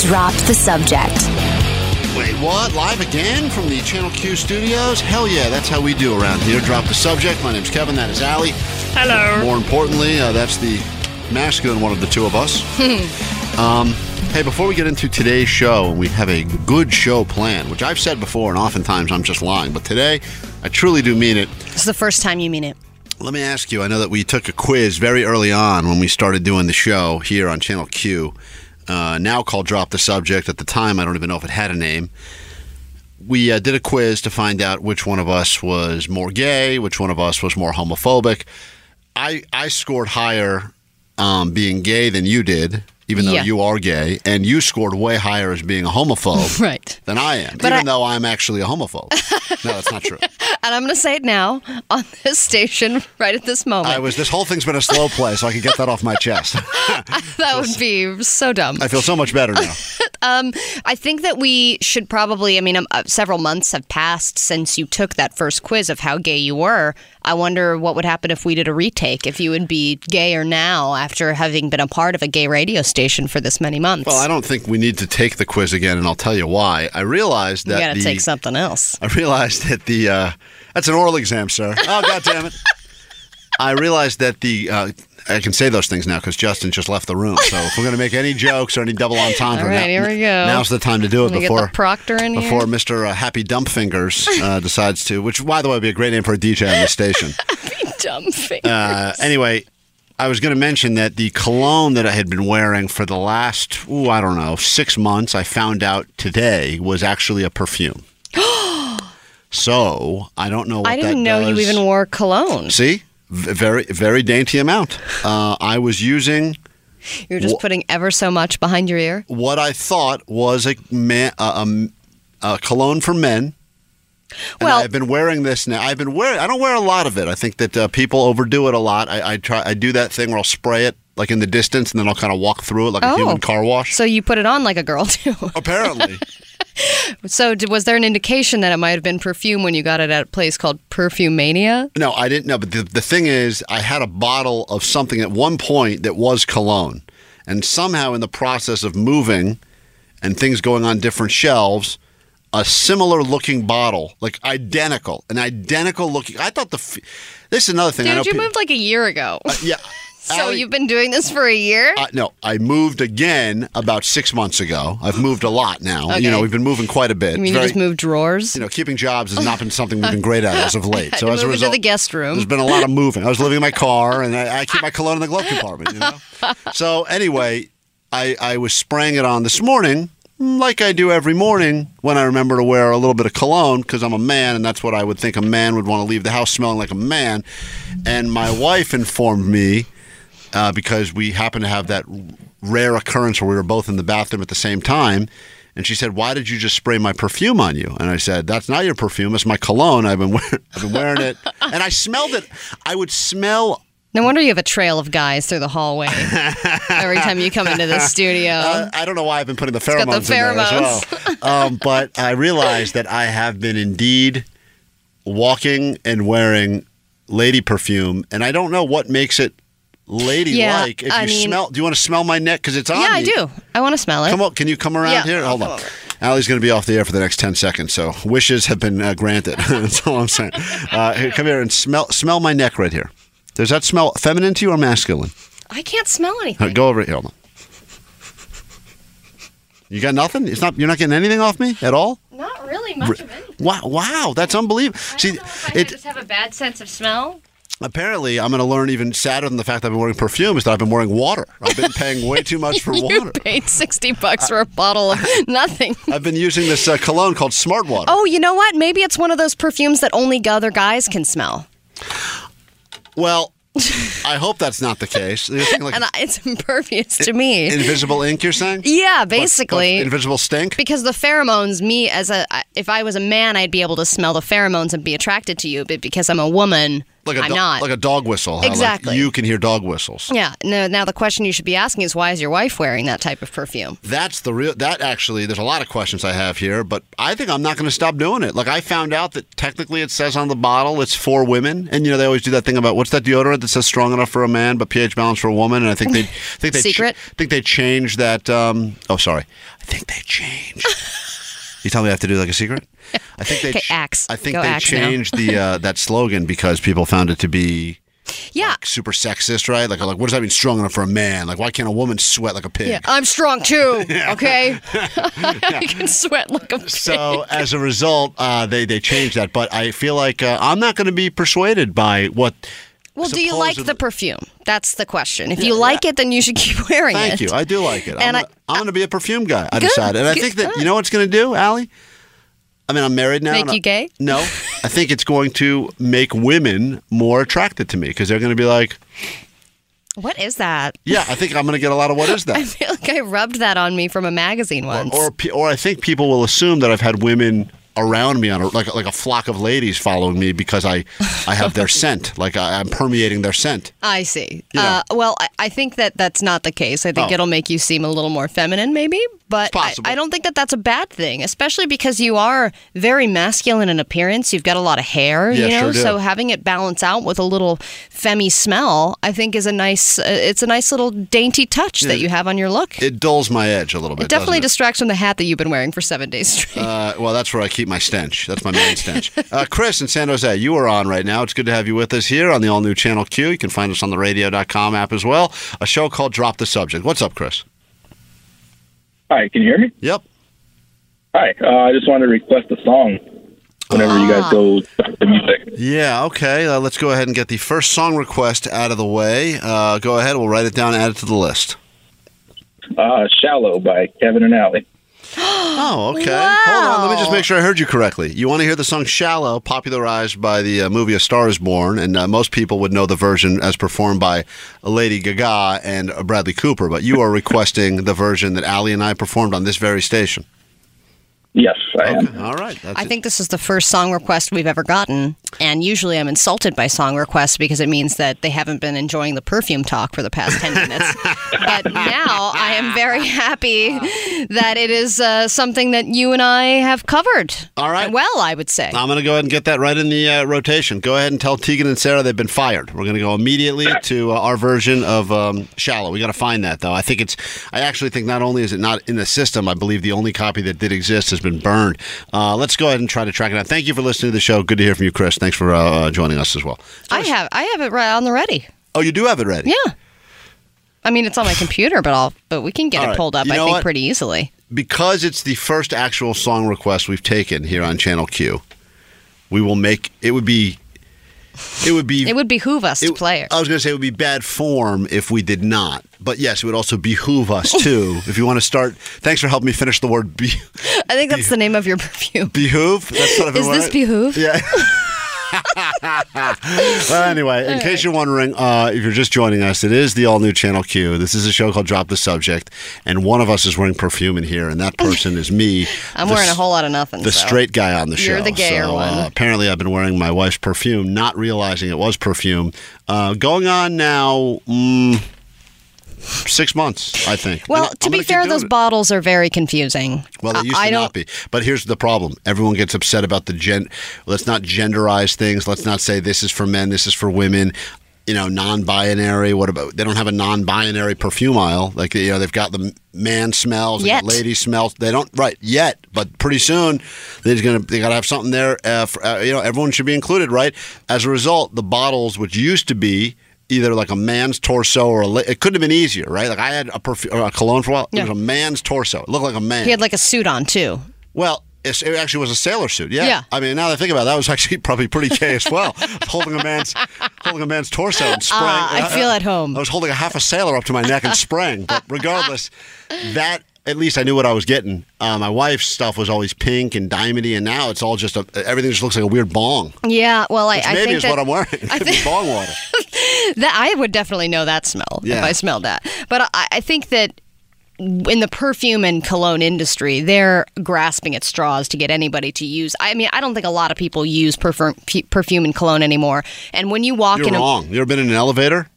dropped the subject. Wait, what? Live again from the Channel Q studios? Hell yeah, that's how we do around here. Drop the subject. My name's Kevin. That is Allie. Hello. More importantly, uh, that's the masculine one of the two of us. um, hey, before we get into today's show, we have a good show plan, which I've said before, and oftentimes I'm just lying. But today, I truly do mean it. It's the first time you mean it. Let me ask you. I know that we took a quiz very early on when we started doing the show here on Channel Q, uh, now called Drop the Subject. At the time, I don't even know if it had a name. We uh, did a quiz to find out which one of us was more gay, which one of us was more homophobic. I I scored higher um, being gay than you did, even though Yeah. you are gay, and you scored way higher as being a homophobe Right. than I am, But even I- though I'm actually a homophobe. no, that's not true. And I'm going to say it now on this station right at this moment. I was. This whole thing's been a slow play, so I could get that off my chest. that would be so dumb. I feel so much better now. Um, I think that we should probably. I mean, um, uh, several months have passed since you took that first quiz of how gay you were. I wonder what would happen if we did a retake. If you would be gayer now after having been a part of a gay radio station for this many months. Well, I don't think we need to take the quiz again, and I'll tell you why. I realized that. you got to the take something else. I realized that the uh, that's an oral exam, sir. Oh God damn it! I realized that the uh, I can say those things now because Justin just left the room. So if we're going to make any jokes or any double entendre, All right, now- here we go. Now's the time to do it before proctor in here. before Mister uh, Happy Dump Fingers uh, decides to. Which, by the way, would be a great name for a DJ on the station. Dumb face. Uh, anyway, I was going to mention that the cologne that I had been wearing for the last, ooh, I don't know, six months, I found out today was actually a perfume. so I don't know. What I didn't know you even wore cologne. See, very, very dainty amount. Uh, I was using You're just Wha- putting ever so much behind your ear. what I thought was a man, uh, um, a cologne for men. And Well- I've been wearing this now. I've been wearing. I don't wear a lot of it. I think that uh, people overdo it a lot. I, I try. I do that thing where I'll spray it like in the distance, and then I'll kind of walk through it like a Oh. human car wash. So you put it on like a girl too. Apparently, So was there an indication that it might have been perfume when you got it at a place called Perfumania? no, I didn't know. But the, the thing is, I had a bottle of something at one point that was cologne, and somehow in the process of moving and things going on different shelves. A similar looking bottle, like identical, an identical looking. I thought the. F- this is another thing. I know you pe- moved like a year ago. Uh, yeah. so Allie- you've been doing this for a year? Uh, no, I moved again about six months ago. I've moved a lot now. You know, we've been moving quite a bit. I mean, you just moved drawers? You know, keeping jobs has not been something we've been great at as of late. So as a result, the guest room. there's been a lot of moving. I was living in my car, and I, I keep my cologne in the glove compartment. You know. so anyway, I I was spraying it on this morning, like I do every morning when I remember to wear a little bit of cologne because I'm a man, and that's what I would think a man would want to leave the house smelling like a man. And my wife informed me uh, because we happened to have that rare occurrence where we were both in the bathroom at the same time. And she said, "Why did you just spray my perfume on you?" And I said, "That's not your perfume. It's my cologne. I've been wearing, I've been wearing it, and I smelled it. I would smell. No wonder you have a trail of guys through the hallway every time you come into the studio. Uh, I don't know why I've been putting the pheromones, the in there as well. Um, but I realized that I have been indeed walking and wearing lady perfume, and I don't know what makes it ladylike. if I you mean- smell, do you want to smell my neck because it's on? yeah, I do. I want to smell it. Come on, can you come around Yeah, here? Hold on. over. Allie's going to be off the air for the next ten seconds, so wishes have been uh, granted. That's all I'm saying. Uh, here, come here and smell smell my neck right here. Does that smell feminine to you or masculine? I can't smell anything. Go over here. Hold on. You got nothing? It's not. You're not getting anything off me at all. Not really much of anything. Wow! Wow! That's unbelievable. See, it just have a bad sense of smell. Apparently I'm going to learn even sadder than the fact that I've been wearing perfume is that I've been wearing water. I've been paying way too much for water. You water. paid 60 bucks for a bottle of nothing. I've been using this uh, cologne called Smart Water. Oh, you know what? Maybe it's one of those perfumes that only other guys can smell. Well, I hope that's not the case. Like And it's impervious to me. invisible ink. You're saying? Yeah, basically. like invisible stink. because the pheromones, me as a, if I was a man, I'd be able to smell the pheromones and be attracted to you. But because I'm a woman, like a I'm do- not. like a dog whistle. like, Exactly. you can hear dog whistles. yeah. No, now the question you should be asking is why is your wife wearing that type of perfume? That's the real. That actually, there's a lot of questions I have here, but I think I'm not going to stop doing it. Like I found out that technically it says on the bottle it's for women, and you know they always do that thing about what's that deodorant that says strong enough for a man but pH balance for a woman, and I think they I think they Secret? I think they changed that. Um, oh, sorry. I think they changed. you tell me I have to do like a secret? I think they. Okay, Axe. I think Go they Axe changed the uh, that slogan because people found it to be Yeah. super sexist, right? Like, like what does that mean? Strong enough for a man? Like, why can't a woman sweat like a pig? Yeah, I'm strong too. Okay, I can sweat like a pig. So as a result, uh, they they changed that. But I feel like uh, I'm not going to be persuaded by what. Well, do you like the perfume? That's the question. If you like it, then you should keep wearing it. Thank you. I do like it. And I'm, I- I'm going to be a perfume guy. I Good, decided, and I good, think that good. you know what it's going to do, Allie. I mean, I'm married now. Make and I- you gay? No, I think it's going to make women more attracted to me because they're going to be like, What is that? "Yeah, I think I'm going to get a lot of what is that?" I feel like I rubbed that on me from a magazine once. or pe- or I think people will assume that I've had women around me on a, like like a flock of ladies following me because I I have their scent, like I, I'm permeating their scent. I see. Uh, well, I, I think that that's not the case. I think Oh. it'll make you seem a little more feminine, maybe. But I. I don't think that that's a bad thing, especially because you are very masculine in appearance. You've got a lot of hair, Yeah, you know. sure. So having it balance out with a little femmy smell, I think, is a nice. Uh, it's a nice little dainty touch that you have on your look. It, It dulls my edge a little bit. It definitely it? distracts from the hat that you've been wearing for seven days straight. Uh, well, that's where I keep my stench. That's my main stench. Uh, Chris in San Jose, you are on right now. It's good to have you with us here on the all new Channel Q. You can find us on the radio.com app as well. A show called Drop the Subject. What's up, Chris? Hi, can you hear me? Yep. Hi, uh, I just wanted to request a song whenever you Ah. guys go start the music. Yeah, okay. Uh, let's go ahead and get the first song request out of the way. Uh, go ahead. We'll write it down, add it to the list. Uh, Shallow by Kevin and Allie. Oh, okay. Hold on. Let me just make sure I heard you correctly. You want to hear the song Shallow, popularized by the uh, movie A Star is Born, and uh, most people would know the version as performed by Lady Gaga and Bradley Cooper, but you are requesting the version that Allie and I performed on this very station. Yes, I am. Okay. All right. That's I it. think this is the first song request we've ever gotten, and usually I'm insulted by song requests because it means that they haven't been enjoying the perfume talk for the past 10 minutes. but now I am very happy that it is uh, something that you and I have covered. All right. Well, I would say. I'm going to go ahead and get that right in the uh, rotation. Go ahead and tell Tegan and Sara they've been fired. We're going to go immediately to uh, our version of um, Shallow. We got to find that though. I think it's. I actually think not only is it not in the system, I believe the only copy that did exist has been burned. Uh, let's go ahead and try to track it down. Thank you for listening to the show. Good to hear from you, Chris. Thanks for uh, joining us as well. I have I have it right on the ready. Oh, you do have it ready. Yeah. I mean, it's on my computer, but I'll but we can get All it right. pulled up. You I think what? pretty easily. because it's the first actual song request we've taken here on Channel Q. We will make it would be. It would be It would behoove us to It- play it. I was going to say it would be bad form if we did not. But yes, it would also behoove us too. if you want to start, thanks for helping me finish the word be, I think that's the name of your perfume. behoove. That's Is this behoove? Yeah. well, anyway, in case you're wondering, uh, if you're just joining us, it is the all new Channel Q. This is a show called Drop the Subject, and one of us is wearing perfume in here, and that person is me. I'm the wearing a whole lot of nothing. the so. straight guy on the show. You're the gayer So, one. Uh, apparently, I've been wearing my wife's perfume, not realizing it was perfume. Uh, going on now. Mm, Six months, I think. Well, And to be fair, those it. bottles are very confusing. Well, they I- used I to don't. not be. But here's the problem: everyone gets upset about the gen. Let's not genderize things. Let's not say this is for men, this is for women. You know, non-binary. What about? They don't have a non-binary perfume aisle. Like you know, they've got the man smells, Yet. lady smells. They don't right yet, but pretty soon they're gonna. They gotta have something there. Uh, for, uh, you know, everyone should be included, right? As a result, the bottles, which used to be. Either like a man's torso or a la- it couldn't have been easier, right? Like I had a perfume, uh, a cologne for a while. Yeah. It was a man's torso. It looked like a man. He had like a suit on too. Well, it actually was a sailor suit. Yeah. Yeah. I mean, now that I think about it, that was actually probably pretty gay as well. holding a man's holding a man's torso and spraying. Ah, I uh, feel uh, at home. I was holding a half a sailor up to my neck and spraying. But regardless, that at least I knew what I was getting. Uh, my wife's stuff was always pink and diamondy, and now it's all just a, everything just looks like a weird bong. Yeah, well, I, I maybe think is that, what I'm wearing. It could be bong water. that I would definitely know that smell Yeah. if I smelled that. But I, I think that in the perfume and cologne industry, they're grasping at straws to get anybody to use. I mean, I don't think a lot of people use perfume, perfume and cologne anymore. And when you walk You're in, wrong. You ever been in an elevator?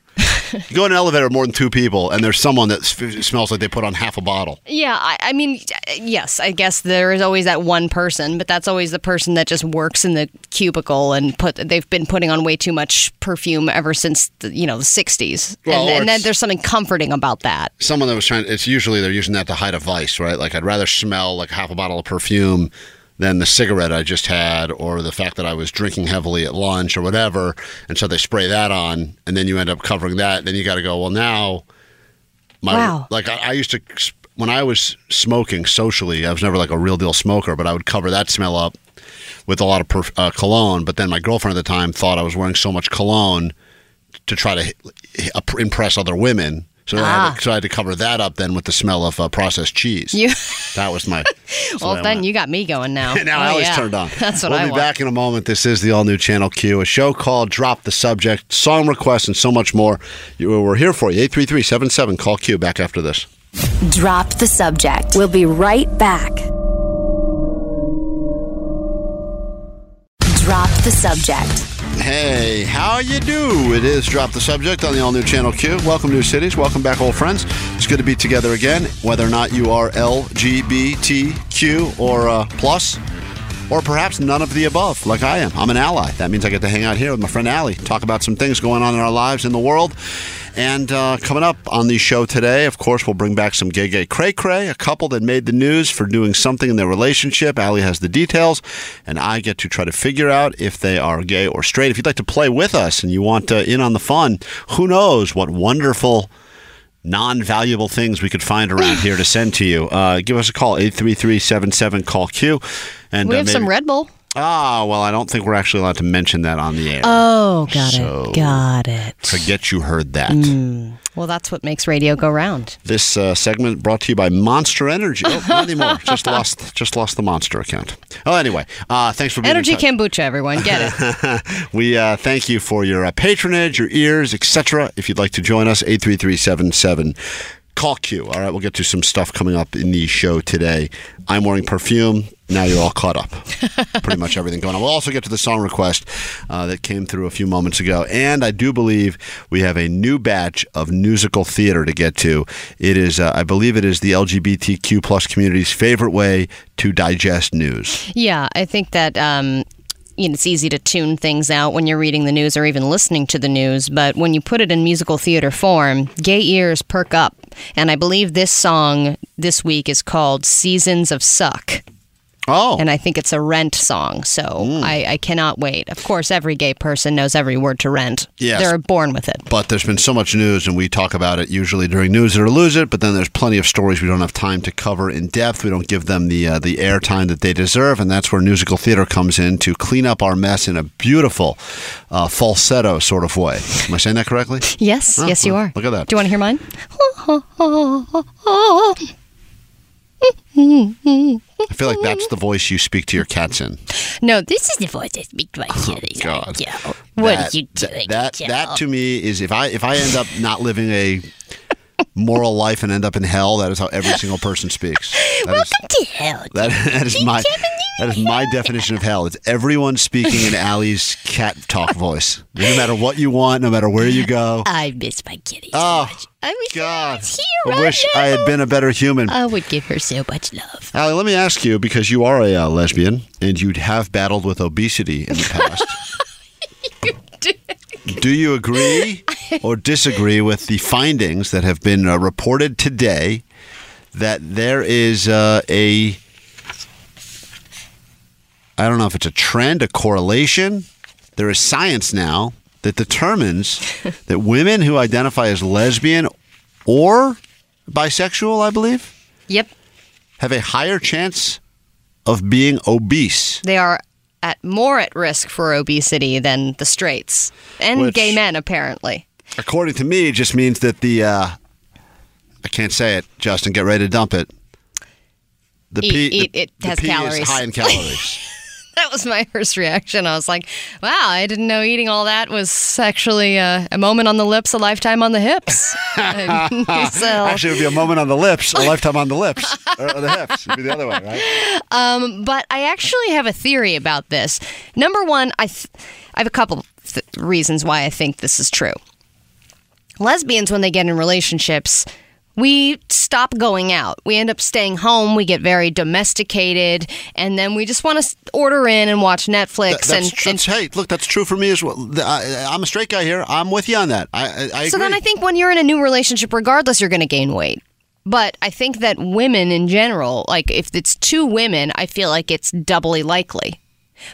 You go in an elevator with more than two people, and there's someone that smells like they put on half a bottle. yeah, I, I mean, yes, I guess there is always that one person, but that's always the person that just works in the cubicle and put. They've been putting on way too much perfume ever since the, you know the '60s, Well, and, and then there's something comforting about that. Someone that was trying. It's usually they're using that to hide a vice, right? Like I'd rather smell like half a bottle of perfume than the cigarette I just had, or the fact that I was drinking heavily at lunch or whatever. And so they spray that on, and then you end up covering that. Then you got to go. Well, now, my Wow. like I, I used to when I was smoking socially. I was never like a real deal smoker, but I would cover that smell up with a lot of perf- uh, cologne. But then my girlfriend at the time thought I was wearing so much cologne to try to h- h- impress other women. So, I had Ah. to, so I had to cover that up then with the smell of uh, processed cheese. You- that was my. that's the way Well, then went. you got me going now. now Oh, Allie's yeah. turned on. That's what I have. we'll be want. back in a moment. This is the all new Channel Q, a show called Drop the Subject, song requests, and so much more. We're here for you. 833 77 Call Q back after this. Drop the subject. We'll be right back. Drop the subject. Hey, how you do? It is Drop the Subject on the all-new Channel Q. Welcome, New Cities. Welcome back, old friends. It's good to be together again, whether or not you are LGBTQ or uh, plus, or perhaps none of the above, like I am. I'm an ally. That means I get to hang out here with my friend Allie, talk about some things going on in our lives in the world. And uh, coming up on the show today, of course, we'll bring back some gay gay cray cray, a couple that made the news for doing something in their relationship. Allie has the details, and I get to try to figure out if they are gay or straight. If you'd like to play with us and you want uh, in on the fun, who knows what wonderful non-valuable things we could find around here to send to you. Uh, give us a call, 833-77 call Q. And We uh, have some Red Bull. Ah, well, I don't think we're actually allowed to mention that on the air. Oh, got So- it. Got it. Forget you heard that. Well, that's what makes radio go round. This uh, segment brought to you by Monster Energy. Oh, not anymore. just lost, just lost the Monster account. Oh, anyway, uh, thanks for being in Energy kombucha, everyone. Get it. We uh, thank you for your uh, patronage, your ears, etc. If you'd like to join us, 83377 call Q. All right, we'll get to some stuff coming up in the show today. I'm wearing perfume. Now you're all caught up. Pretty much everything going on. We'll also get to the song request uh, that came through a few moments ago. And I do believe we have a new batch of musical theater to get to. It is, uh, I believe it is the LGBTQ plus community's favorite way to digest news. Yeah, I think that um, you know it's easy to tune things out when you're reading the news or even listening to the news, but when you put it in musical theater form, gay ears perk up. And I believe this song this week is called "Seasons of Suck." Oh, and I think it's a Rent song. So Mm. I, I cannot wait. Of course, every gay person knows every word to Rent. Yes. They're born with it. but there's been so much news, and we talk about it usually during News It or Lose It. But then there's plenty of stories we don't have time to cover in depth. We don't give them the uh, the airtime that they deserve, and that's where musical theater comes in to clean up our mess in a beautiful uh, falsetto sort of way. Am I saying that correctly? Yes, Oh, yes, you are. look at that. Do you want to hear mine? I feel like that's the voice you speak to your cats in. No, this is the voice I speak to my. Oh, God. What that, are you that- doing, That Joe? that to me is if I if I end up not living a moral life and end up in hell, that is how every single person speaks. That is- Welcome to hell. That, that is my that is my definition of hell. It's everyone speaking in Allie's cat talk voice. No matter what you want, no matter where you go. I miss my kitty so Oh, much. I wish God, I was here I right wish now. I had been a better human. I would give her so much love. Allie, let me ask you because you are a uh, lesbian and you have battled with obesity in the past. Do you agree or disagree with the findings that have been uh, reported today that there is uh, a I don't know if it's a trend, a correlation. There is science now that determines that women who identify as lesbian or bisexual, I believe, Yep, have a higher chance of being obese. they are at more at risk for obesity than the straights and Which- gay men, apparently. According to me, it just means that the uh, I can't say it, Justin. Get ready to dump it. The Eat- pea, eat- the, it the has calories. is high in calories. that was my first reaction. I was like, wow, I didn't know eating all that was actually uh, a moment on the lips, a lifetime on the hips. so, Actually, it would be a moment on the lips, a lifetime on the lips, or the hips. It'd be the other way, right? um, but I actually have a theory about this. Number one, I, th- I have a couple th- reasons why I think this is true. Lesbians, when they get in relationships, we stop going out. We end up staying home. We get very domesticated, and then we just want to order in and watch Netflix. And, that's, and hey, look, that's true for me as well. I, I'm a straight guy here. I'm with you on that. I, I, so then I think when you're in a new relationship, regardless, you're going to gain weight. But I think that women in general, like if it's two women, I feel like it's doubly likely.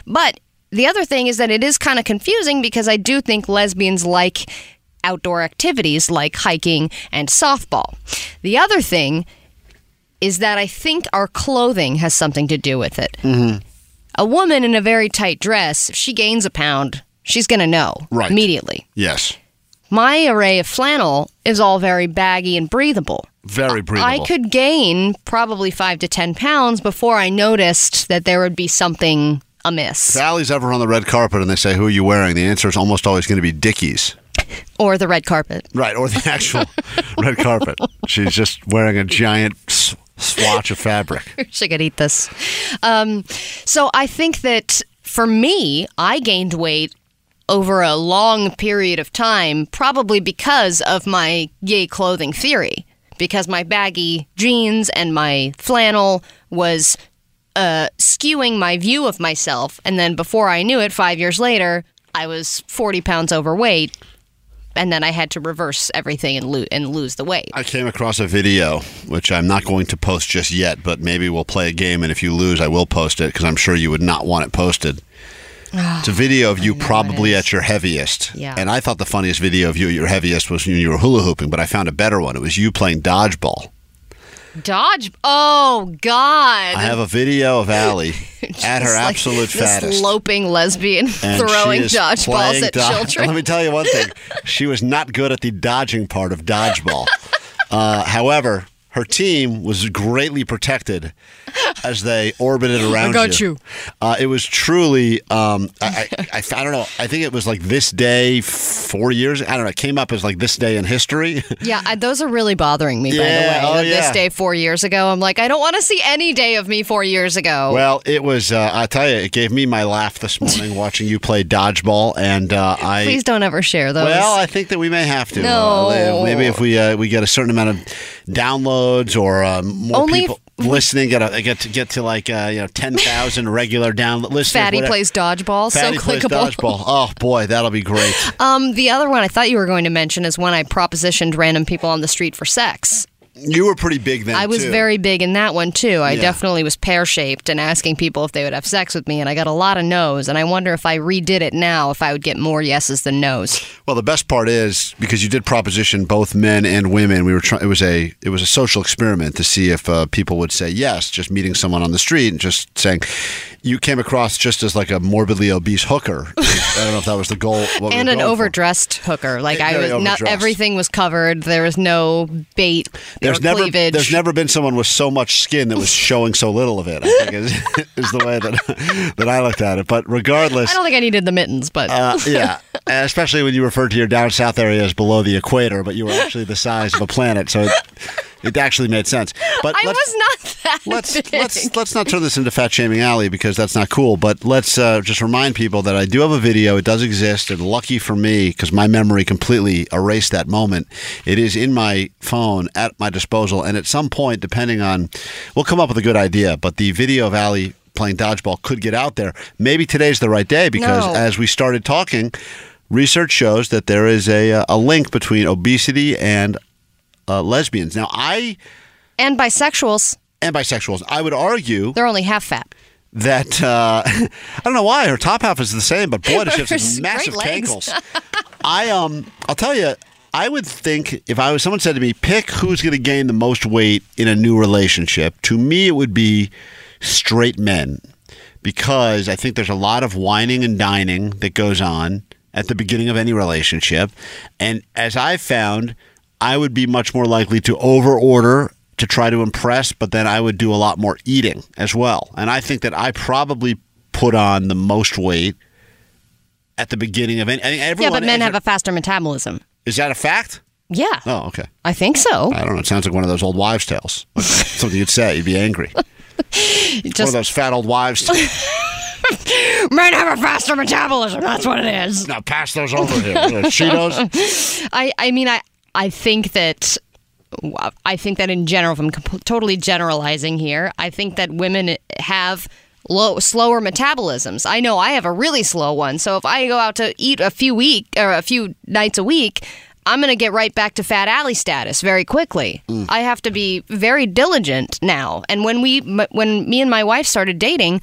But the other thing is that it is kind of confusing because I do think lesbians like outdoor activities like hiking and softball. The other thing is that I think our clothing has something to do with it. Mm-hmm. A woman in a very tight dress, if she gains a pound, she's going to know Right. immediately. yes, My array of flannel is all very baggy and breathable. very breathable. I could gain probably five to 10 pounds before I noticed that there would be something amiss. If Allie's ever on the red carpet and they say, "Who are you wearing?" The answer is almost always going to be Dickies. Or the red carpet. Right, or the actual red carpet. She's just wearing a giant swatch of fabric. She could eat this. Um, so I think that for me, I gained weight over a long period of time, probably because of my gay clothing theory. Because my baggy jeans and my flannel was uh, skewing my view of myself. And then before I knew it, five years later, I was 40 pounds overweight. And then I had to reverse everything and, lo- and lose the weight. I came across a video, which I'm not going to post just yet, but maybe we'll play a game, and if you lose, I will post it because I'm sure you would not want it posted. It's a ah, video of you probably at your heaviest. Yeah. And I thought the funniest video of you at your heaviest was when you were hula hooping, but I found a better one. It was you playing dodgeball. Dodge. Oh, God. I have a video of Allie at her like absolute this fattest. loping lesbian and throwing dodgeballs at do- children. Let me tell you one thing. She was not good at the dodging part of dodgeball. Uh, however, her team was greatly protected as they orbited around I got you. Uh, it was truly, um, I, I, I, I don't know. I think it was like this day four years. I don't know. It came up as like this day in history. yeah, I, those are really bothering me. Yeah, by the way, oh, That this yeah. day four years ago, I'm like, I don't want to see any day of me four years ago. Well, it was. Uh, I tell you, it gave me my laugh this morning watching you play dodgeball, and uh, I. Please don't ever share those. Well, I think that we may have to. No. Uh, maybe if we uh, we get a certain amount of downloads or uh, more Only people listening, get a, get to get to like uh, you know ten thousand regular down listeners. Fatty whatever. plays dodgeball, Fatty so plays clickable. dodgeball. Oh boy, that'll be great. Um, the other one I thought you were going to mention is when I propositioned random people on the street for sex. You were pretty big then. I was too. very big in that one too. I Yeah. definitely was pear shaped and asking people if they would have sex with me, and I got a lot of no's. And I wonder if I redid it now, if I would get more yeses than no's. Well, the best part is because you did proposition both men and women. We were trying. It was a it was a social experiment to see if uh, people would say yes. Just meeting someone on the street and just saying, you came across just as like a morbidly obese hooker. I don't know if that was the goal. what and an going for. overdressed hooker. Like I was not everything was covered. There was no bait There's never cleavage. there's never been someone with so much skin that was showing so little of it. I think is, is the way that that I looked at it. But regardless, I don't think I needed the mittens, but uh, yeah, and especially when you referred to your down south area as below the equator, but you were actually the size of a planet, so it, it actually made sense. But I was not that let's big. let's let's not turn this into fat shaming Allie because that's not cool. But let's uh, just remind people that I do have a video. It does exist, and lucky for me, because my memory completely erased that moment. It is in my phone at my disposal, and at some point, depending on, we'll come up with a good idea. But the video of Allie playing dodgeball could get out there. Maybe today's the right day because No. as we started talking. Research shows that there is a, uh, a link between obesity and uh, lesbians. Now, I and bisexuals, and bisexuals, I would argue they're only half fat. that uh, I don't know why her top half is the same, but boy, does she have some massive cankles. I um, I'll tell you, I would think if I was someone said to me, pick who's going to gain the most weight in a new relationship. To me, it would be straight men because I think there's a lot of wining and dining that goes on at the beginning of any relationship, and as I've found, I would be much more likely to over order to try to impress, but then I would do a lot more eating as well. And I think that I probably put on the most weight at the beginning of any. I think Yeah, but men have a faster metabolism. Is that a fact? Yeah, Oh, okay. I think so. I don't know. It sounds like one of those old wives' tales. Like something you'd say. You'd be angry. one of those fat old wives. tales. men have a faster metabolism. That's what it is. now pass those over here. What are those, Cheetos. I, I mean, I, I think that, I think that in general, if I'm totally generalizing here, I think that women have low, slower metabolisms. I know I have a really slow one. So if I go out to eat a few week or a few nights a week, I'm going to get right back to fat alley status very quickly. Mm. I have to be very diligent now. And when we, when me and my wife started dating,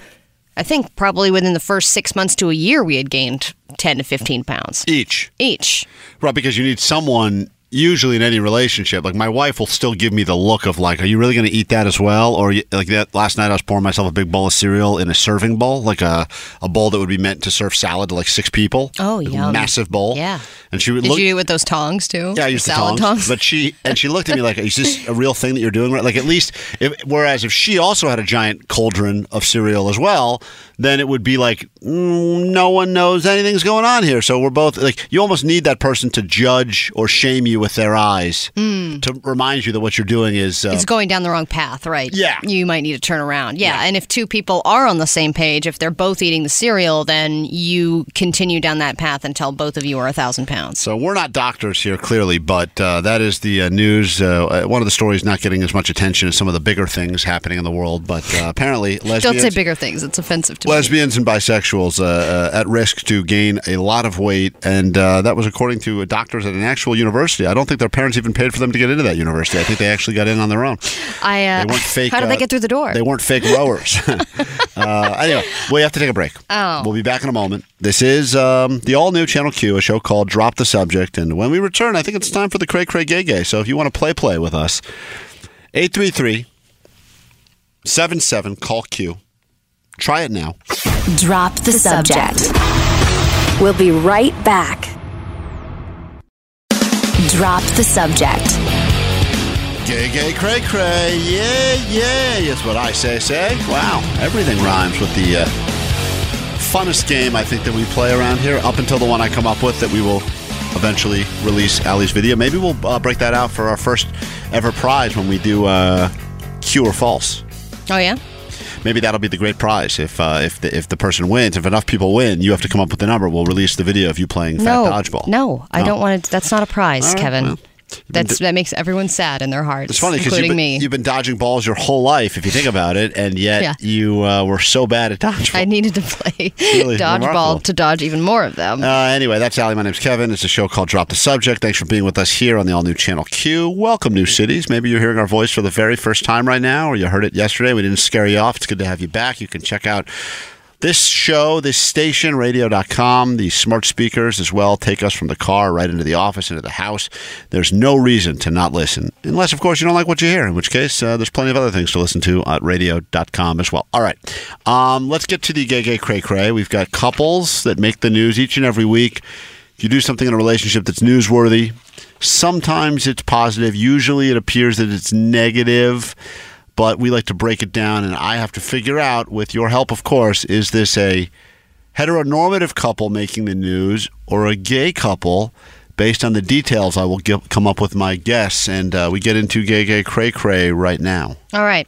I think probably within the first six months to a year, we had gained 10 to 15 pounds Each. each. Right, because you need someone. Usually in any relationship, like my wife will still give me the look of like, "Are you really going to eat that as well?" Or like that last night, I was pouring myself a big bowl of cereal in a serving bowl, like a a bowl that would be meant to serve salad to like six people. Oh, yum. massive bowl. Yeah. and she would Did look. you do it with those tongs too? Yeah, I used the salad tongs, But she and she looked at me like, "Is this a real thing that you're doing?" Right? Like at least, if, whereas if she also had a giant cauldron of cereal as well, then it would be like mm, no one knows anything's going on here. So we're both like, you almost need that person to judge or shame you with their eyes to remind you that what you're doing is. Uh, it's going down the wrong path, right? Yeah. You might need to turn around. Yeah. And if two people are on the same page, if they're both eating the cereal, then you continue down that path until both of you are a thousand pounds. So we're not doctors here, clearly, but uh, that is the uh, news. Uh, uh, one of the stories not getting as much attention as some of the bigger things happening in the world, but uh, apparently lesbians. Don't say bigger things. It's offensive to me. Lesbians and bisexuals uh, uh, at risk to gain a lot of weight, and uh, that was according to doctors at an actual university. I don't think their parents even paid for them to get into that university. I think they actually got in on their own. I, uh, They weren't fake. How did they get through the door? They weren't fake rowers. uh, anyway, we have to take a break. Oh. We'll be back in a moment. This is um, the all new Channel Q, a show called Drop the Subject. And when we return, I think it's time for the Cray Cray Gay Gay. So if you want to play play with us, 833 77 call Q. Try it now. Drop the subject. We'll be right back. Drop the subject. Gay, gay, cray, cray. Yeah, yeah. That's what I say, say. Wow. Everything rhymes with the uh, funnest game I think that we play around here, up until the one I come up with that we will eventually release Allie's video. Maybe we'll uh, break that out for our first ever prize when we do uh, Q or false. oh, yeah? Maybe that'll be the great prize. If uh, if the, if the person wins, if enough people win, you have to come up with the number. We'll release the video of you playing Fat No. Dodgeball. No, I don't want to. That's not a prize, right, Kevin. well, That's that makes everyone sad in their hearts, It's funny because including you've, been- me. you've been dodging balls your whole life, if you think about it, and yet Yeah. you uh, were so bad at dodgeball. I needed to play really dodgeball to dodge even more of them. Uh, anyway, that's Allie. My name's Kevin. It's a show called Drop the Subject. Thanks for being with us here on the all new Channel Q. Welcome, new cities. Maybe you're hearing our voice for the very first time right now, or you heard it yesterday. We didn't scare you off. It's good to have you back. You can check out this show, this station, radio.com, the smart speakers as well take us from the car right into the office, into the house. There's no reason to not listen, unless, of course, you don't like what you hear, in which case, uh, there's plenty of other things to listen to at radio.com as well. All right, um, let's get to the gay, gay, cray, cray. We've got couples that make the news each and every week. If you do something in a relationship that's newsworthy, sometimes it's positive. Usually it appears that it's negative but we like to break it down and I have to figure out with your help of course is this a heteronormative couple making the news or a gay couple based on the details I will give, come up with my guess and uh, we get into gay gay cray cray right now All right.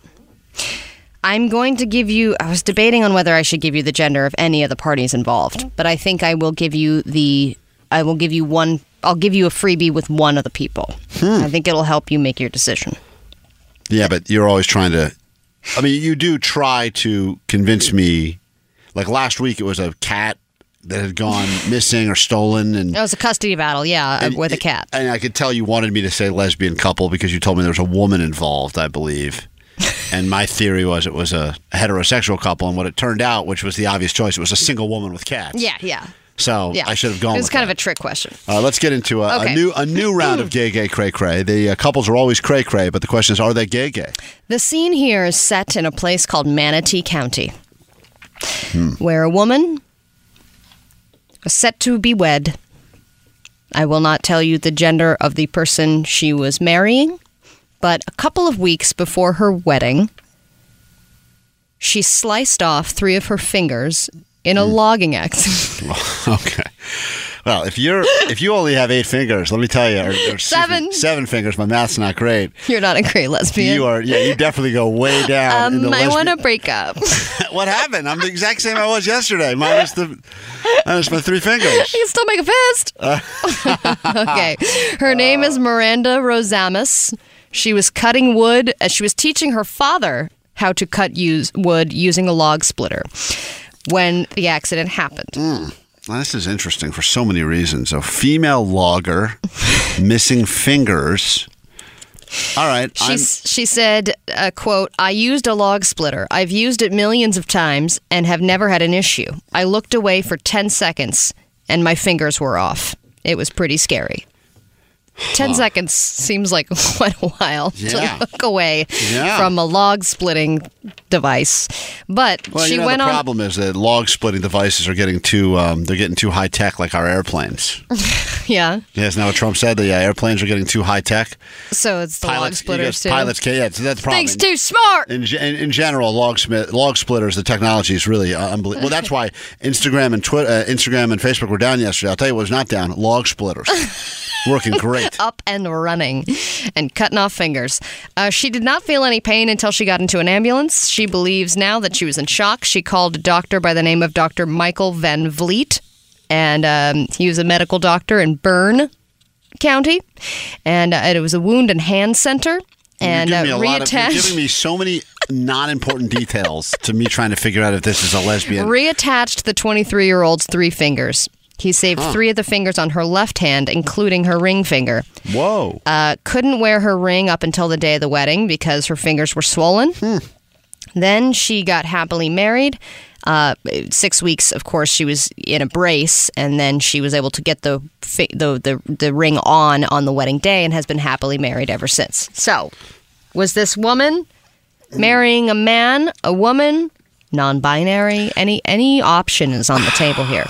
I'm going to give you. I was debating on whether I should give you the gender of any of the parties involved, but I think I will give you the. I will give you one. I'll give you a freebie with one of the people. I think it'll help you make your decision. Yeah but you're always trying to I mean you do try to convince me like last week it was a cat that had gone missing or stolen and It was a custody battle, yeah, uh, with a cat. And I could tell you wanted me to say lesbian couple because you told me there was a woman involved, I believe. and my theory was it was a heterosexual couple, and what it turned out, which was the obvious choice, it was a single woman with cats. Yeah, yeah, So yeah. I should have gone. It was with kind that. of a trick question. Uh, let's get into a, Okay. a new a new round of gay gay cray cray. The uh, couples are always cray cray, but the question is, are they gay gay? The scene here is set in a place called Manatee County, Hmm. where a woman was set to be wed. I will not tell you the gender of the person she was marrying, but a couple of weeks before her wedding, she sliced off three of her fingers in a logging accident. Okay. Well, if you're if you only have eight fingers, let me tell you, or, or excuse me, Seven. seven fingers. My math's not great. You're not a great lesbian. You are, yeah. You definitely go way down. in the Um, I want to break up. what happened? I'm the exact same I was yesterday, minus the minus my three fingers. You can still make a fist. okay. Her name is Miranda Rosamus. She was cutting wood as she was teaching her father how to cut use wood using a log splitter when the accident happened. Well, this is interesting for so many reasons. A female logger, missing fingers. All right. She, I'm, she said, uh, quote, I used a log splitter. I've used it millions of times and have never had an issue. I looked away for 10 seconds and my fingers were off. It was pretty scary. 10 seconds seems like quite a while Yeah. to look away Yeah. from a log splitting device. But well, she you know, went the on. The problem is that log splitting devices are getting too um, they're getting too high tech, like our airplanes. Yeah. yeah, isn't what Trump said? That yeah, airplanes are getting too high tech. So it's the log Pilots, you splitters too. pilots can't. Yeah, so that's the problem. Things too smart. In, in, in general, log log splitters, the technology is really uh, unbelievable. Well, that's why Instagram and Twitter, uh, Instagram and Facebook were down yesterday. I'll tell you what was not down: log splitters, working great. up and running and cutting off fingers. Uh, she did not feel any pain until she got into an ambulance. She believes now that she was in shock. She called a doctor by the name of Dr. Michael Van Vliet, and um, he was a medical doctor in Bern County, and uh, it was a wound and hand center. And you're uh, giving me a lot of, you're giving me so many non-important details to me trying to figure out if this is a lesbian. reattached the 23 year old's three fingers. He saved three of the fingers on her left hand, including her ring finger. Whoa! Uh, couldn't wear her ring up until the day of the wedding because her fingers were swollen. Then she got happily married. Uh, six weeks, of course, she was in a brace, and then she was able to get the, fi- the the the ring on on the wedding day, and has been happily married ever since. So, was this woman marrying a man, a woman, non-binary? Any any option is on the table here.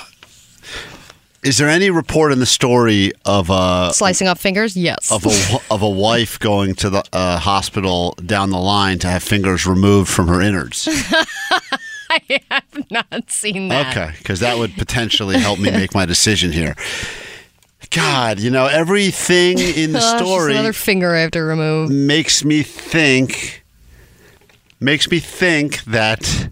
Is there any report in the story of a Slicing off fingers? Yes. of a of a wife going to the uh, hospital down the line to have fingers removed from her innards? I have not seen that. Okay, because that would potentially help me make my decision here. God, you know everything in the Oh, story another finger I have to remove. makes me think makes me think that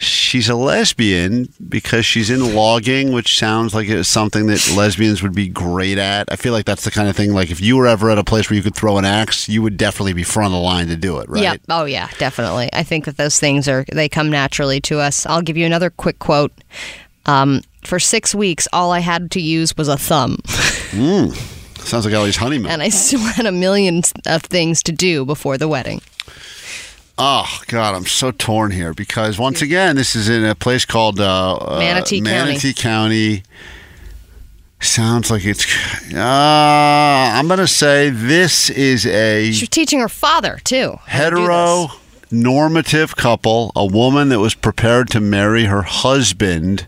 she's a lesbian because she's in logging which sounds like it's something that lesbians would be great at i feel like that's the kind of thing like if you were ever at a place where you could throw an axe you would definitely be front of the line to do it right Yeah. Oh, yeah, definitely. I think that those things are they come naturally to us. I'll give you another quick quote. Um, for six weeks, all I had to use was a thumb, sounds like ellie's honeymoon and I still had a million of things to do before the wedding. Oh God, I'm so torn here because once again, this is in a place called uh, uh, Manatee County. County. Sounds like it's. Uh, I'm gonna say this is a She's teaching her father too. Hetero to do this. heteronormative couple, a woman that was prepared to marry her husband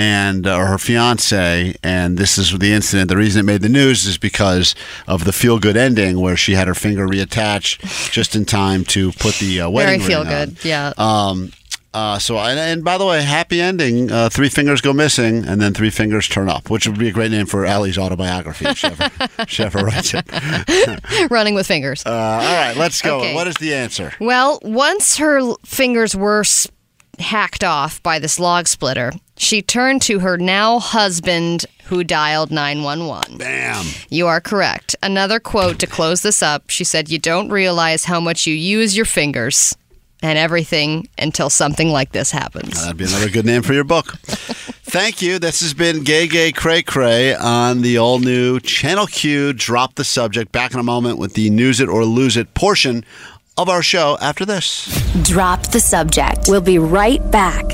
and uh, her fiance, and this is the incident. The reason it made the news is because of the feel-good ending, where she had her finger reattached just in time to put the uh, Very wedding feel ring on. good. Yeah. Um, uh, so, and, and by the way, happy ending. Uh, three fingers go missing, and then three fingers turn up, which would be a great name for Allie's autobiography. if She ever, she ever writes it. Running with fingers. Uh, all right, let's go. Okay. What is the answer? Well, once her fingers were s- hacked off by this log splitter, she turned to her now husband who dialed 911. Bam. You are correct. Another quote to close this up. She said, You don't realize how much you use your fingers and everything until something like this happens. That'd be another good name for your book. Thank you. This has been Gay Gay Cray Cray on the all new Channel Q. Drop the subject. Back in a moment with the News It or Lose It portion of our show after this. Drop the subject. We'll be right back.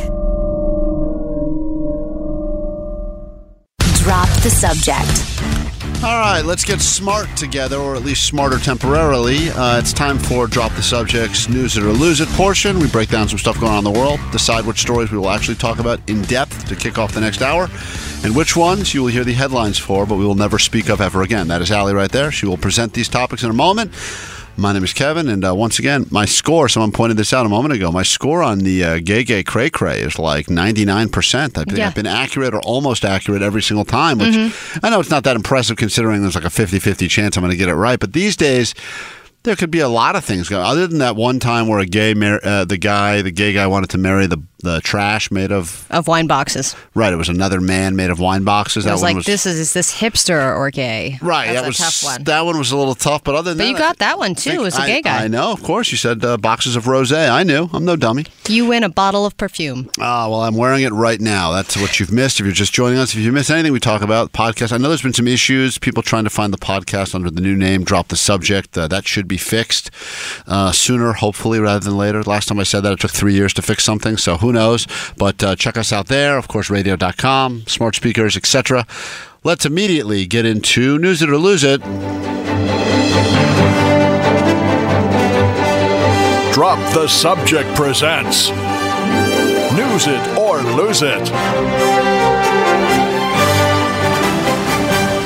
Drop the subject. All right, let's get smart together, or at least smarter temporarily. Uh, it's time for Drop the Subject's News It or Lose It portion. We break down some stuff going on in the world, decide which stories we will actually talk about in depth to kick off the next hour, and which ones you will hear the headlines for, but we will never speak of ever again. That is Allie right there. She will present these topics in a moment. My name is Kevin, and uh, once again, my score. Someone pointed this out a moment ago. My score on the uh, Gay Gay Cray Cray is like ninety nine percent. I've been, Yeah. I've been accurate or almost accurate every single time, which Mm-hmm. I know it's not that impressive considering there's like a 50-50 chance I'm going to get it right. But these days. There could be a lot of things going. Other than that one time where a gay, mar- uh, the guy, the gay guy wanted to marry the the trash made of Of wine boxes. right. It was another man made of wine boxes. I was one like, this is is this hipster or gay? Right, That's that a was tough one. that one was a little tough, but other than But that, you got that one too think as a I- gay guy. I know, of course. You said uh, boxes of rosé. I knew. I'm no dummy. You win a bottle of perfume. Ah, well, I'm wearing it right now. That's what you've missed. If you're just joining us, if you missed anything we talk about, podcast. I know there's been some issues. People trying to find the podcast under the new name. Drop the subject. Uh, that should be fixed uh, sooner, hopefully, rather than later. Last time I said that, it took three years to fix something. So who knows? But uh, check us out there. Of course, radio.com, smart speakers, etc. Let's immediately get into news it or lose it. Drop the Subject presents News It or Lose It.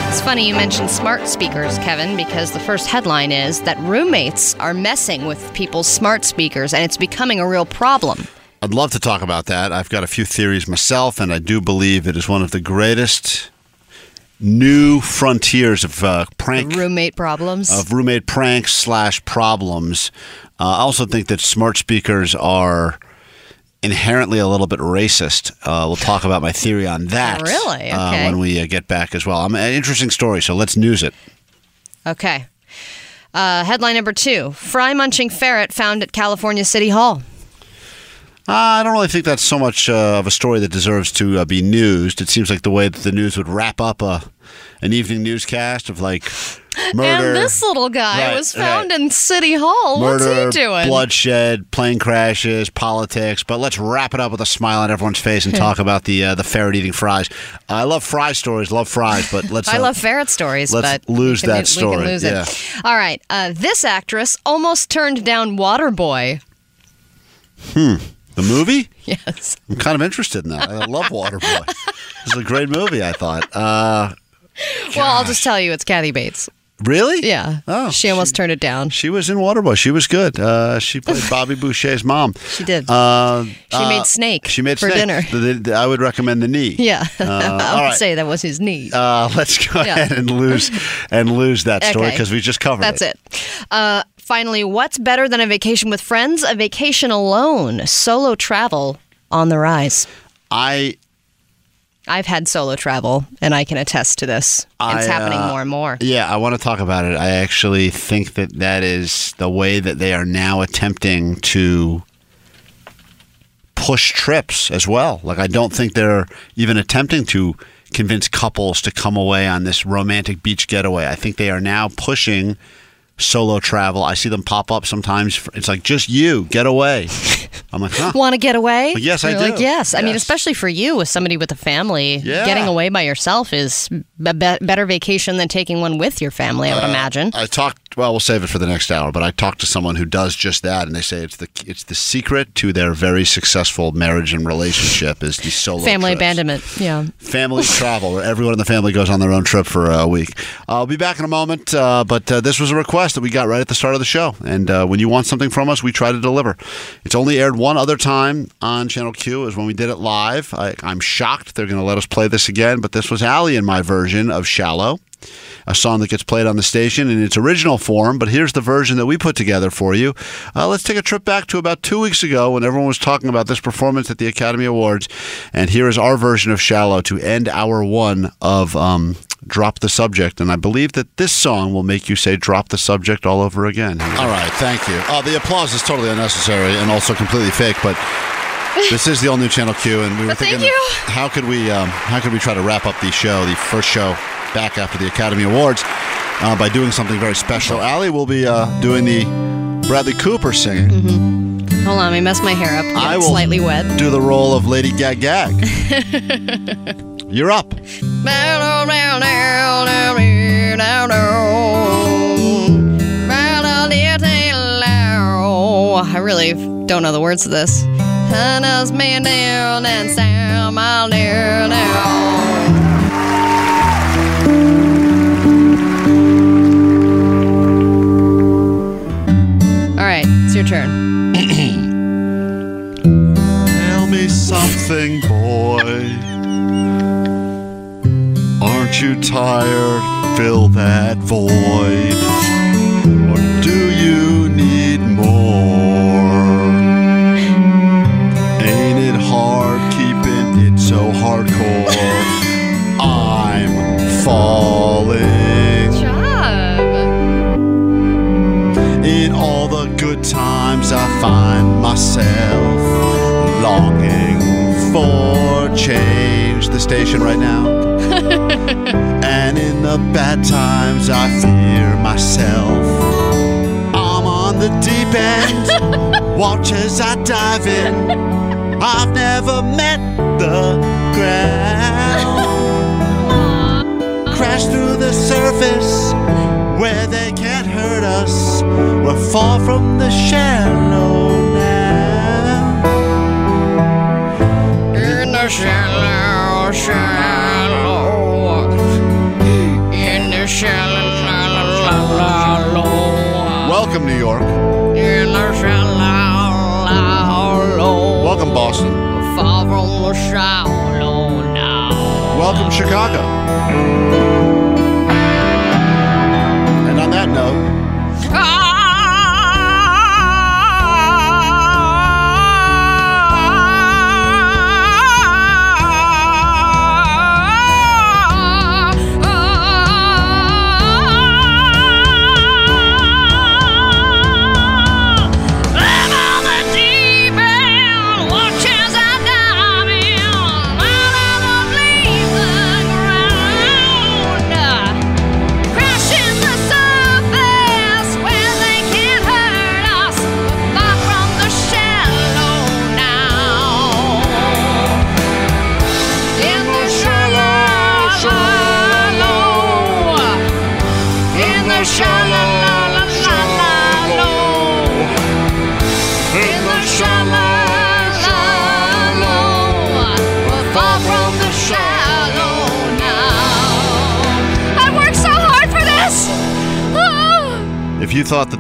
It's funny you mentioned smart speakers, Kevin, because the first headline is that roommates are messing with people's smart speakers and it's becoming a real problem. I'd love to talk about that. I've got a few theories myself, and I do believe it is one of the greatest new frontiers of uh, prank Roommate problems. of roommate pranks slash problems. Uh, I also think that smart speakers are inherently a little bit racist. Uh, we'll talk about my theory on that. Really? uh, Okay. when we uh, get back as well. I'm an interesting story, so let's news it. Okay. Uh, headline number two Fry munching ferret found at California City Hall. Uh, I don't really think that's so much uh, of a story that deserves to uh, be newsed. It seems like the way that the news would wrap up a an evening newscast of like murder, and this little guy Right, was found right. in City Hall. murder, What's he doing? bloodshed, plane crashes, politics. But let's wrap it up with a smile on everyone's face and talk about the uh, the ferret eating fries. I love fry stories, love fries, but let's. I uh, love ferret stories, let's but lose can, that we story, can lose yeah. it. All right. Uh, this actress almost turned down Waterboy. The movie. Yes. I'm kind of interested in that. I love Waterboy. It's a great movie. I thought. Uh, Well, I'll just tell you, it's Kathy Bates. really? Yeah. Oh, she almost turned it down. She was in Waterboy. She was good. Uh, she played Bobby Boucher's mom. She did. Uh, She uh, made Snake She made for Snake. dinner. The- the- I would recommend the knee. yeah. Uh, I would right. say that was his knee. Uh, let's go Yeah. ahead and lose and lose that story Okay. because we just covered That's it. it. Finally, what's better than a vacation with friends? A vacation alone. Solo travel on the rise. I I've had solo travel, and I can attest to this. It's I, happening uh, more and more. yeah, I want to talk about it. I actually think that that is the way that they are now attempting to push trips as well. Like I don't think they're even attempting to convince couples to come away on this romantic beach getaway. I think they are now pushing solo travel. I see them pop up sometimes. It's like just you get away. I'm like, huh? Want to get away? Yes, I You're do. Like, yes. I mean, especially for you, with somebody with a family, Yeah. getting away by yourself is a be- better vacation than taking one with your family. I would uh, imagine. I talked. Well, we'll save it for the next hour. But I talked to someone who does just that, and they say it's the it's the secret to their very successful marriage and relationship is the solo family trips. abandonment. Yeah. family travel, where everyone in the family goes on their own trip for a week. I'll be back in a moment, uh, but uh, this was a request that we got right at the start of the show, and uh, when you want something from us, we try to deliver. It's only aired one other time on Channel Q, is when we did it live. I, I'm shocked they're going to let us play this again, but this was Allie and my version of "Shallow." A song that gets played on the station in its original form, but here's the version that we put together for you. Uh, let's take a trip back to about two weeks ago when everyone was talking about this performance at the Academy Awards. And here is our version of Shallow to end hour one of um, Drop the Subject. And I believe that this song will make you say drop the subject all over again. All right, thank you. Oh, the applause is totally unnecessary and also completely fake, but. This is the all new Channel Q, and we were But thank thinking, you. how could we, um, how could we try to wrap up the show, the first show back after the Academy Awards, uh, by doing something very special? Allie will be uh, doing the Bradley Cooper singing. Hold on, let me mess my hair up. Get I will slightly wet. do the role of Lady Gag Gag. You're up. I really don't know the words of this. Us man down and Sam all down your turn. Tell me something, boy. Aren't you tired? Fill that void. Myself longing for change. The station right now. and in the bad times, I fear myself. I'm on the deep end. Watch as I dive in. I've never met the ground. Crash through the surface where they can't hurt us. We're far from the shallow shallow, shallow. In the shallow. Welcome, New York. In the shallow. Welcome, Boston. Welcome, Chicago. And on that note,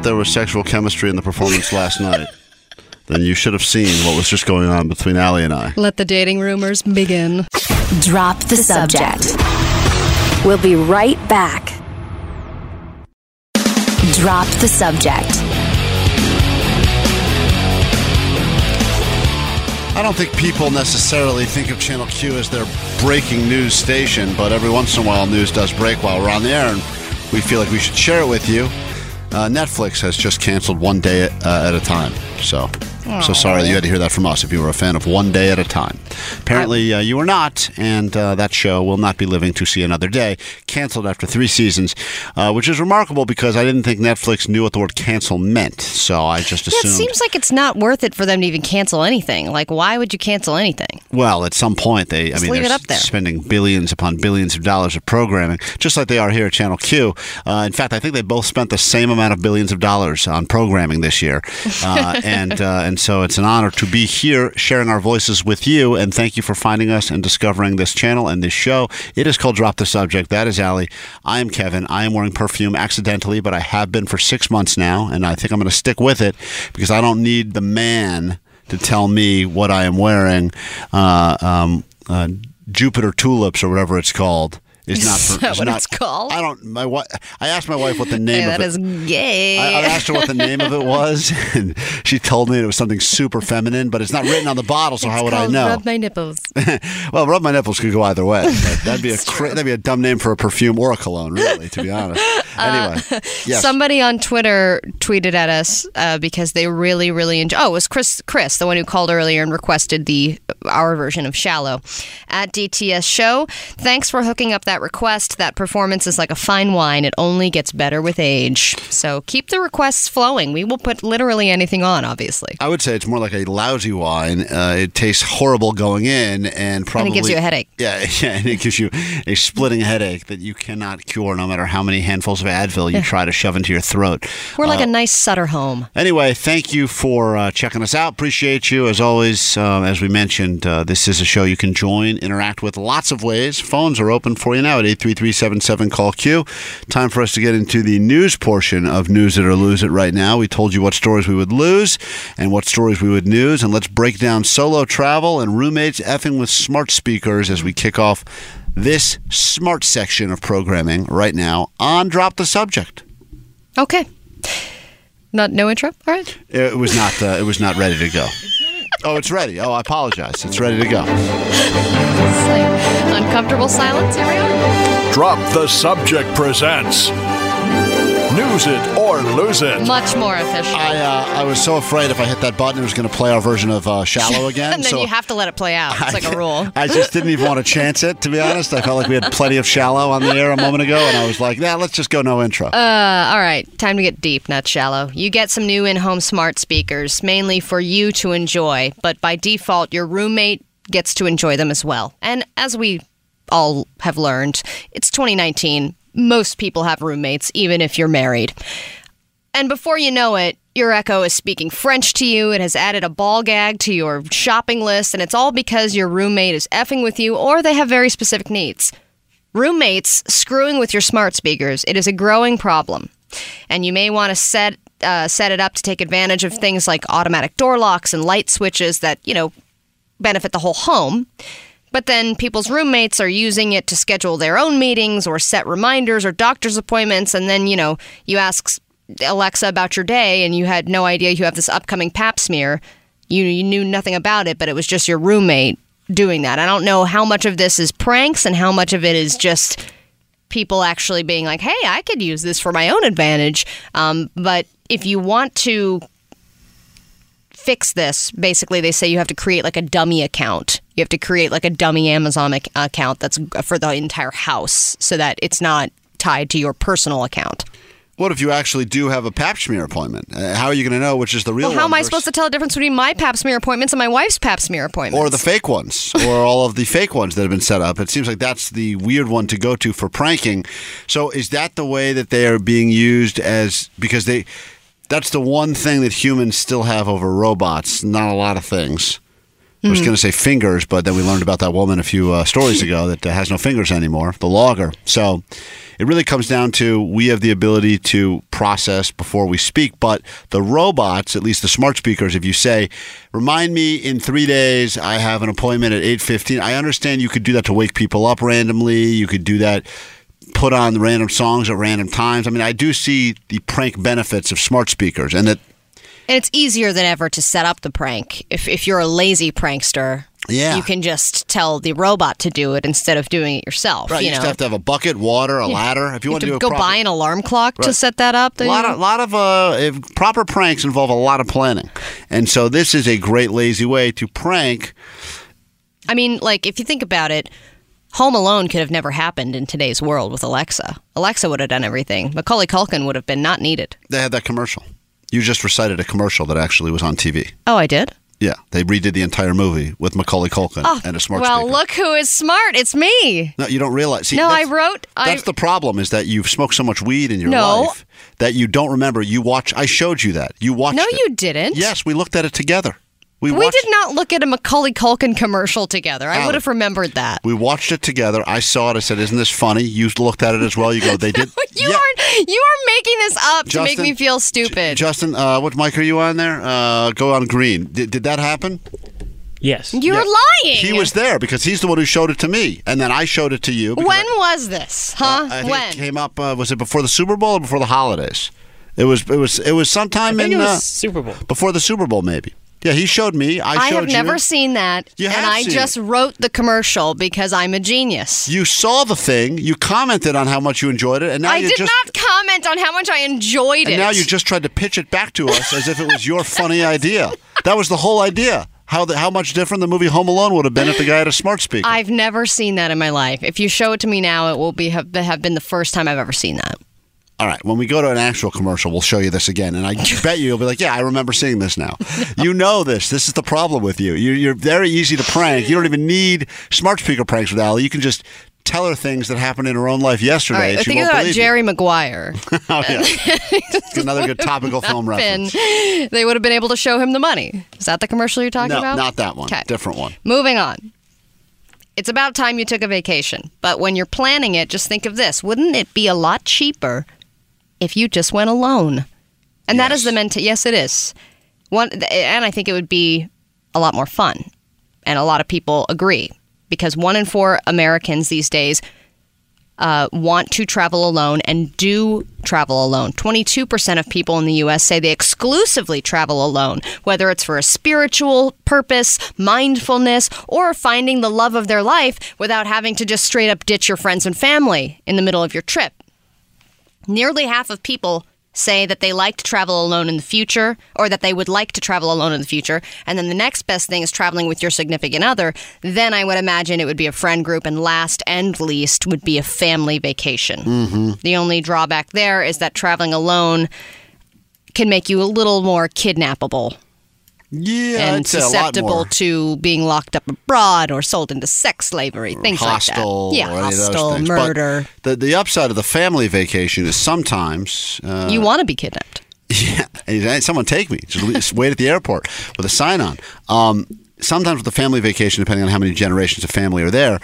that there was sexual chemistry in the performance last night, then you should have seen what was just going on between Allie and I. Let the dating rumors begin. Drop the subject. We'll be right back. Drop the subject. I don't think people necessarily think of Channel Q as their breaking news station, but every once in a while news does break while we're on the air, and we feel like we should share it with you. Uh, Netflix has just canceled one day uh, at a time, so so sorry that you had to hear that from us. If you were a fan of One Day at a Time, apparently uh, you were not, and uh, that show will not be living to see another day. Canceled after three seasons, uh, which is remarkable because I didn't think Netflix knew what the word "cancel" meant, so I just assumed. Yeah, it seems like it's not worth it for them to even cancel anything. Like, why would you cancel anything? Well, at some point, they, I mean, leave they're it up there. spending billions upon billions of dollars of programming, just like they are here at Channel Q. Uh, in fact, I think they both spent the same amount of billions of dollars on programming this year, uh, and uh, and so it's an honor to be here sharing our voices with you. And thank you for finding us and discovering this channel and this show. It is called Drop the Subject. That is Allie. I am Kevin. I am wearing perfume accidentally, but I have been for six months now, and I think I'm going to stick with it because I don't need the man to tell me what I am wearing. Uh, um, uh, Jupiter tulips or whatever it's called is not. For, is what not- it's called? I don't. My wi- I asked my wife what the name Hey, of that it. is gay. I, I asked her what the name of it was, and she told me it was something super feminine, but it's not written on the bottle, so how would I know? Rub my nipples. well, rub my nipples could go either way. That'd be a cra- that'd be a dumb name for a perfume or a cologne, really, to be honest. Anyway, yes. Uh, Somebody on Twitter tweeted at us uh, because they really, really enjoy. Oh, it was Chris, Chris, the one who called earlier and requested the our version of "Shallow" at DTS Show. Thanks for hooking up that request. That performance is like a fine wine; it only gets better with age. So keep the requests flowing. We will put literally anything on, obviously. I would say it's more like a lousy wine. Uh, it tastes horrible going in, and probably gives you a headache. Yeah, yeah, and it gives you a splitting headache that you cannot cure, no matter how many handfuls of Advil you try to shove into your throat. We're like a nice Sutter home. Anyway, thank you for uh, checking us out. Appreciate you as always. Uh, as we mentioned, uh, this is a show you can join, interact with lots of ways. Phones are open for you now. Now at 833 call Q. Time for us to get into the news portion of News It or Lose It right now. We told you what stories we would lose and what stories we would news. And let's break down solo travel and roommates effing with smart speakers as we kick off this smart section of programming right now on Drop the Subject. Okay. Not no intro. All right. It was not. Uh, it was not ready to go. Oh, it's ready. Oh, I apologize. It's ready to go. Like uncomfortable silence. Here we are. Drop the Subject presents News It or Lose It. Much more efficient. I uh, I was so afraid if I hit that button, it was going to play our version of uh, "Shallow" again. and then so you have to let it play out. It's like a rule. I just didn't even want to chance it. To be honest, I felt like we had plenty of "Shallow" on the air a moment ago, and I was like, "Nah, let's just go no intro." Uh, all right, time to get deep, not shallow. You get some new in home smart speakers, mainly for you to enjoy, but by default, your roommate gets to enjoy them as well. And as we all have learned, it's 2019. Most people have roommates, even if you're married. And before you know it, your Echo is speaking French to you. It has added a ball gag to your shopping list, and it's all because your roommate is effing with you or they have very specific needs. Roommates screwing with your smart speakers, it is a growing problem. And you may want to set uh, set it up to take advantage of things like automatic door locks and light switches that, you know, benefit the whole home. But then people's roommates are using it to schedule their own meetings or set reminders or doctor's appointments. And then, you know, you ask Alexa about your day and you had no idea you have this upcoming pap smear. You, you knew nothing about it, but it was just your roommate doing that. I don't know how much of this is pranks and how much of it is just people actually being like, hey, I could use this for my own advantage. Um, but if you want to fix this, basically, they say you have to create like a dummy account. You have to create like a dummy Amazon ac- account that's for the entire house so that it's not tied to your personal account. What if you actually do have a pap smear appointment? Uh, how are you going to know which is the real Well, how am I versus- supposed to tell the difference between my pap smear appointments and my wife's pap smear appointments? or the fake ones, or all of the fake ones that have been set up. It seems like that's the weird one to go to for pranking. So, is that the way that they are being used as because they? That's the one thing that humans still have over robots. Not a lot of things. I was going to say fingers, but then we learned about that woman a few uh, stories ago that uh, has no fingers anymore, the logger. So it really comes down to we have the ability to process before we speak, but the robots, at least the smart speakers, if you say, "Remind me in three days, I have an appointment at eight 15 I understand you could do that to wake people up randomly. You could do that. Put on random songs at random times. I mean, I do see the prank benefits of smart speakers, and that and it's easier than ever to set up the prank. If if you're a lazy prankster, Yeah. you can just tell the robot to do it instead of doing it yourself. right, you, you just know, have to have a bucket, water, a ladder. If you, You want to do to go proper- buy an alarm clock to set that up. A lot of, lot of uh, if proper pranks involve a lot of planning, and so this is a great lazy way to prank. I mean, like if you think about it, Home Alone could have never happened in today's world with Alexa. Alexa would have done everything. Macaulay Culkin would have been not needed. They had that commercial. You just recited a commercial that actually was on TV. Oh, I did. Yeah, they redid the entire movie with Macaulay Culkin oh, and a smart Oh, well, speaker. look who is smart. It's me. No, you don't realize. See, No, I that's- wrote. I, That's the problem is that you've smoked so much weed in your No. life that you don't remember. You watch. I showed you that. You watched. no, it. you didn't. Yes, we looked at it together. We, We did not look at a Macaulay Culkin commercial together. I Allie. would have remembered that. We watched it together. I saw it. I said, "Isn't this funny?" You looked at it as well. You go, "They did." You Yeah. are you are making this up to make me feel stupid. Justin, uh, what mic are you on there? Uh, go on green. Did, did that happen? Yes. You're Yeah. lying. He was there because he's the one who showed it to me, and then I showed it to you. When I- was this? Huh? I think when? it came up. Uh, was it before the Super Bowl or before the holidays? It was. It was. It was I sometime think in it was uh, Super Bowl. before the Super Bowl, maybe. Yeah, he showed me. I, I showed have never seen that, You and I just it. wrote the commercial because I'm a genius. You saw the thing. You commented on how much you enjoyed it, and now I you did just. not comment on how much I enjoyed it. and it. now you just tried to pitch it back to us as if it was your funny idea. That was the whole idea. How the, how much different the movie Home Alone would have been if the guy had a smart speaker. I've never seen that in my life. If you show it to me now, it will be have, have been the first time I've ever seen that. All right, when we go to an actual commercial, we'll show you this again, and I bet you you'll be like, "Yeah, I remember seeing this now." You know this. This is the problem with you. You're, you're very easy to prank. You don't even need smart speaker pranks with Allie. You can just tell her things that happened in her own life yesterday. All right, she think about Jerry Maguire. Oh yeah, It's another good topical film Been, reference. they would have been able to show him the money. Is that the commercial you're talking No, about? not that one. Okay. Different one. Moving on. it's about time you took a vacation. But when you're planning it, just think of this: wouldn't it be a lot cheaper if you just went alone? And that is the mental. Yes, it is. One, and I think it would be a lot more fun. And a lot of people agree because one in four Americans these days uh, want to travel alone and do travel alone. 22% of people in the U.S. say they exclusively travel alone, whether it's for a spiritual purpose, mindfulness, or finding the love of their life without having to just straight up ditch your friends and family in the middle of your trip. Nearly half of people say that they like to travel alone in the future or that they would like to travel alone in the future. And then the next best thing is traveling with your significant other. Then I would imagine it would be a friend group. And last and least would be a family vacation. Mm-hmm. The only drawback there is that traveling alone can make you a little more kidnappable Yeah, and I'd say a lot susceptible to being locked up abroad or sold into sex slavery, things hostile like that. Yeah, or any of those hostile, things. But murder. the the upside of the family vacation is sometimes uh, you want to be kidnapped. yeah, and someone take me. Just, just wait at the airport with a sign on. Um, sometimes with the family vacation, depending on how many generations of family are there,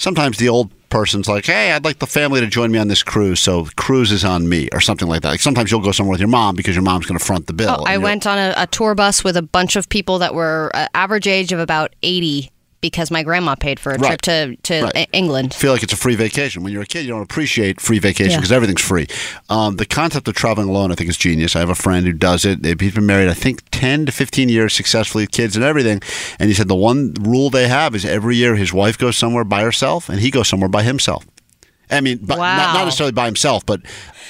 sometimes the old person's like, "Hey, I'd like the family to join me on this cruise, so cruise is on me," or something like that. Like sometimes you'll go somewhere with your mom because your mom's going to front the bill. Oh, I went on a, a tour bus with a bunch of people that were uh, average age of about 80 because my grandma paid for a Right. trip to, to Right. England. feel like it's a free vacation. When you're a kid, you don't appreciate free vacation Yeah. because everything's free. Um, the concept of traveling alone, I think, is genius. I have a friend who does it. He's been married, I think, 10 to 15 years successfully, kids and everything. And he said the one rule they have is every year his wife goes somewhere by herself and he goes somewhere by himself. I mean, but not, Wow. not necessarily by himself, but.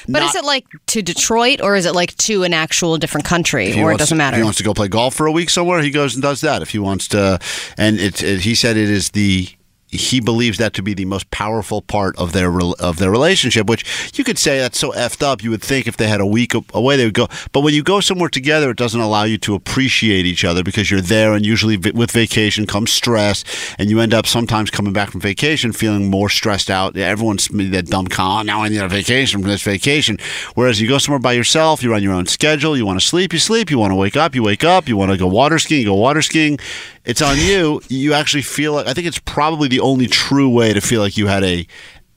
But not- is it like to Detroit or is it like to an actual different country or it doesn't If matter? he wants to go play golf for a week somewhere, he goes and does that. If he wants to, and it's it, he said it is the he believes that to be the most powerful part of their of their relationship. Which you could say that's so effed up. You would think if they had a week away, they would go. But when you go somewhere together, it doesn't allow you to appreciate each other because you're there, and usually with vacation comes stress, and you end up sometimes coming back from vacation feeling more stressed out. Everyone's made that dumb con. Oh, now I need a vacation from this vacation. Whereas you go somewhere by yourself, you're on your own schedule. You want to sleep, you sleep. You want to wake up, you wake up. You want to go water skiing, you go water skiing. It's on you. You actually feel like I think it's probably the only true way to feel like you had a.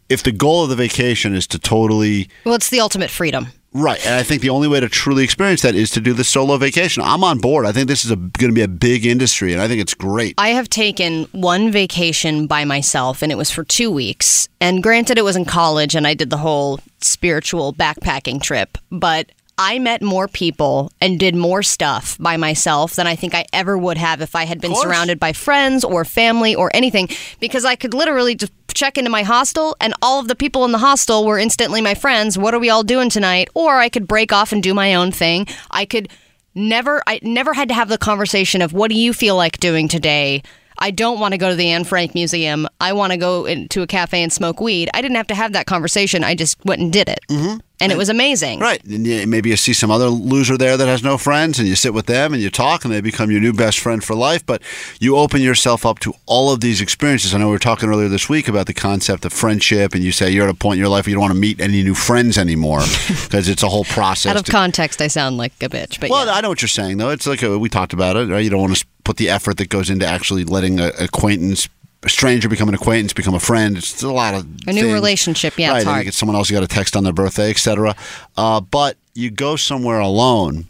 If the goal of the vacation is to totally well, it's the ultimate freedom. Right, and I think the only way to truly experience that is to do the solo vacation. I'm on board. I think this is going to be a big industry, and I think it's great. I have taken one vacation by myself, and it was for two weeks. And granted, it was in college, and I did the whole spiritual backpacking trip, but I met more people and did more stuff by myself than I think I ever would have if I had been surrounded by friends or family or anything, because I could literally just check into my hostel, and all of the people in the hostel were instantly my friends. What are we all doing tonight? Or I could break off and do my own thing. I could never I never had to have the conversation of what do you feel like doing today? I don't want to go to the Anne Frank Museum. I want to go into a cafe and smoke weed. I didn't have to have that conversation. I just went and did it. Mm-hmm. And it was amazing. Right, and maybe you see some other loser there that has no friends, and you sit with them and you talk, and they become your new best friend for life. But you open yourself up to all of these experiences. I know we were talking earlier this week about the concept of friendship, and you say you're at a point in your life where you don't want to meet any new friends anymore because it's a whole process. Out of to- context, I sound like a bitch, but Well, yeah. I know what you're saying, though. It's like a, we talked about it, right? You don't want to put the effort that goes into actually letting an acquaintance, a stranger become an acquaintance, become a friend. It's a lot of A new things. relationship, yeah, right? it's hard. You get someone else you got a text on their birthday, etc. Uh, but you go somewhere alone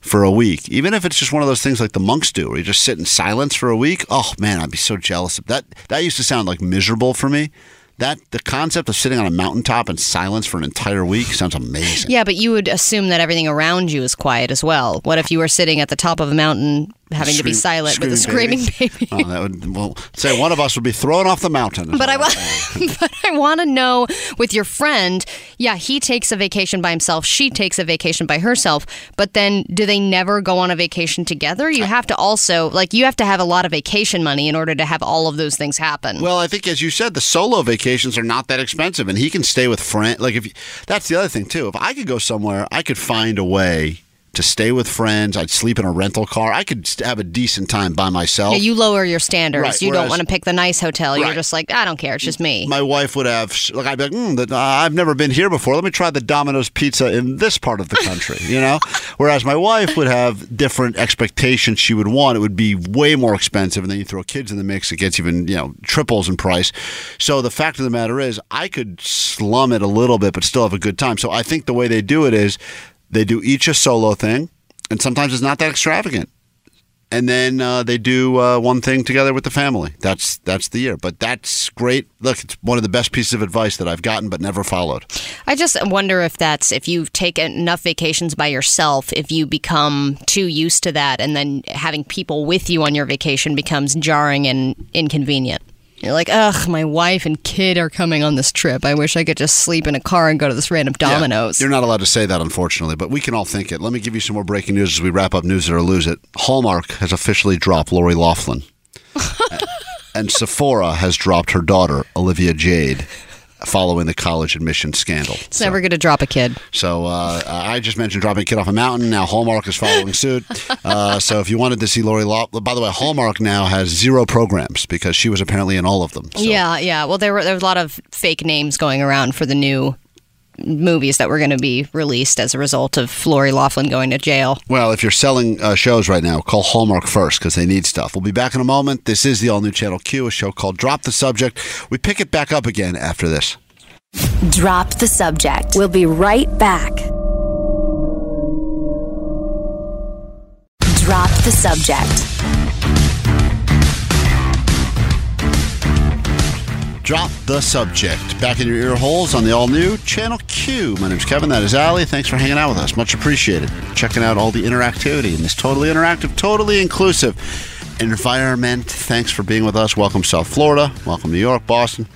for a week, even if it's just one of those things like the monks do, where you just sit in silence for a week. Oh man, I'd be so jealous of that. That used to sound like miserable for me. That the concept of sitting on a mountaintop in silence for an entire week sounds amazing. yeah, but you would assume that everything around you is quiet as well. What if you were sitting at the top of a mountain having to be silent with a screaming baby? Oh, that would well say one of us would be thrown off the mountain. But I, wa- but I want to know with your friend. Yeah, he takes a vacation by himself. She takes a vacation by herself. But then, do they never go on a vacation together? You have to also like you have to have a lot of vacation money in order to have all of those things happen. Well, I think as you said, the solo vacations are not that expensive, and he can stay with friend. Like if you, that's the other thing too. If I could go somewhere, I could find a way to stay with friends. I'd sleep in a rental car. I could have a decent time by myself. Yeah, you lower your standards. Right, you don't want to pick the nice hotel. You're just like, I don't care. It's just me. my wife would have like I'd be like, mm, the, uh, I've never been here before. Let me try the Domino's pizza in this part of the country, you know. Whereas my wife would have different expectations. She would want it would be way more expensive, and then you throw kids in the mix, it gets even you know triples in price. So the fact of the matter is, I could slum it a little bit, but still have a good time. So I think the way they do it is they do each a solo thing, and sometimes it's not that extravagant and then uh, they do uh, one thing together with the family. That's that's the year. But that's great. Look, it's one of the best pieces of advice that I've gotten, but never followed. I just wonder if that's if you take enough vacations by yourself, if you become too used to that, and then having people with you on your vacation becomes jarring and inconvenient. You're like, ugh, my wife and kid are coming on this trip. I wish I could just sleep in a car and go to this random Domino's. You're not allowed to say that, unfortunately, but we can all think it. Let me give you some more breaking news as we wrap up News It or Lose It. Hallmark has officially dropped Lori Laughlin, and Sephora has dropped her daughter Olivia Jade. Following the college admission scandal, it's never going to drop a kid. So uh, I just mentioned dropping a kid off a mountain. Now Hallmark is following suit. Uh, so if you wanted to see Lori Law, by the way, Hallmark now has zero programs because she was apparently in all of them. So, Yeah, yeah. Well, there were there was a lot of fake names going around for the new movies that were going to be released as a result of Lori Laughlin going to jail. Well, if you're selling uh, shows right now, call Hallmark first because they need stuff. We'll be back in a moment. This is the all new Channel Q, a show called Drop the Subject. We pick it back up again after this. Drop the subject. We'll be right back. Drop the subject. Drop the subject. Back in your ear holes on the all new Channel Q. My name's Kevin. That is Allie. Thanks for hanging out with us. Much appreciated. Checking out all the interactivity in this totally interactive, totally inclusive environment. Thanks for being with us. Welcome, South Florida. Welcome, New York, Boston,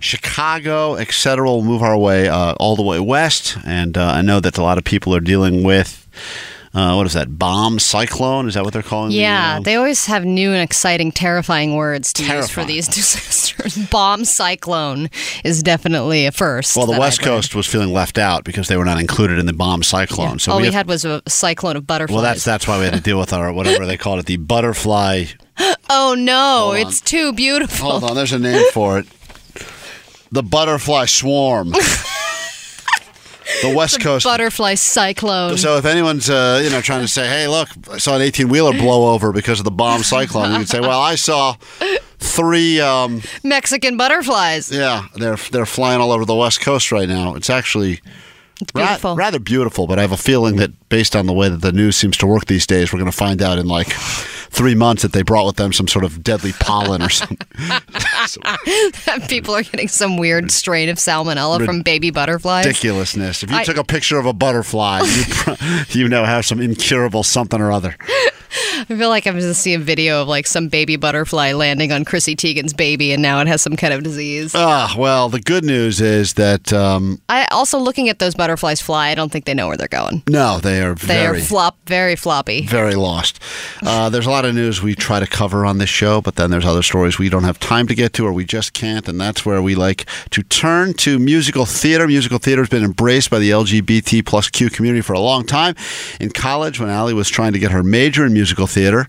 Chicago, etc. We'll move our way uh, all the way west. And uh, I know that a lot of people are dealing with. Uh, what is that? Bomb cyclone? Is that what they're calling? the, Yeah, uh, they always have new and exciting, terrifying words to use for these disasters. Bomb cyclone is definitely a first. well, the West I've. Coast was feeling left out because they were not included in the bomb cyclone. So All we, have- had was a cyclone of butterflies. Well, that's that's why we had to deal with our whatever they called it, the butterfly. oh no, it's too beautiful. Hold on, there's a name for it. The butterfly swarm. the West Coast. Butterfly cyclone. so if anyone's uh, you know trying to say, "Hey, look, I saw an 18 wheeler blow over because of the bomb cyclone," you can say, "Well, I saw three. Um, Mexican butterflies. yeah, they're they're flying all over the West Coast right now. It's actually." It's ra- beautiful. rather beautiful, but I have a feeling that based on the way that the news seems to work these days, we're going to find out in like three months that they brought with them some sort of deadly pollen or something. So, People are getting some weird strain of salmonella from baby butterflies. ridiculousness. If you I- took a picture of a butterfly, you, you know have some incurable something or other. I feel like I'm just seeing a video of like some baby butterfly landing on Chrissy Teigen's baby, and now it has some kind of disease. Ah, well, the good news is that um, I also looking at those butterflies fly. I don't think they know where they're going. no, they are They very, are flop, very floppy. very lost. Uh, there's a lot of news we try to cover on this show, but then there's other stories we don't have time to get to or we just can't, and that's where we like to turn to musical theater. Musical theater has been embraced by the LGBT plus Q community for a long time. In college, when Allie was trying to get her major in musical theater,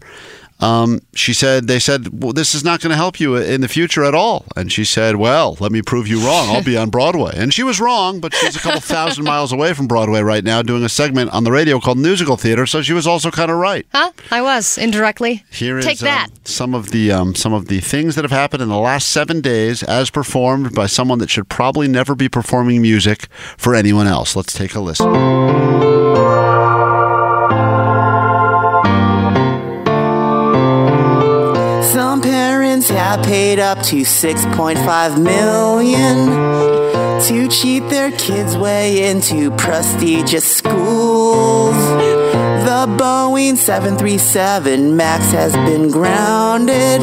um, she said, they said, well, this is not going to help you in the future at all. And she said, well, let me prove you wrong. I'll be on Broadway. And she was wrong, but she's a couple thousand miles away from Broadway right now doing a segment on the radio called Musical Theater. So she was also kind of right. Huh? I was indirectly. Here is Take that. um, some of the um, some of the things that have happened in the last seven days, as performed by someone that should probably never be performing music for anyone else. Let's take a listen. Paid up to 6.5 million to cheat their kids' way into prestigious schools. The Boeing 737 MAX has been grounded,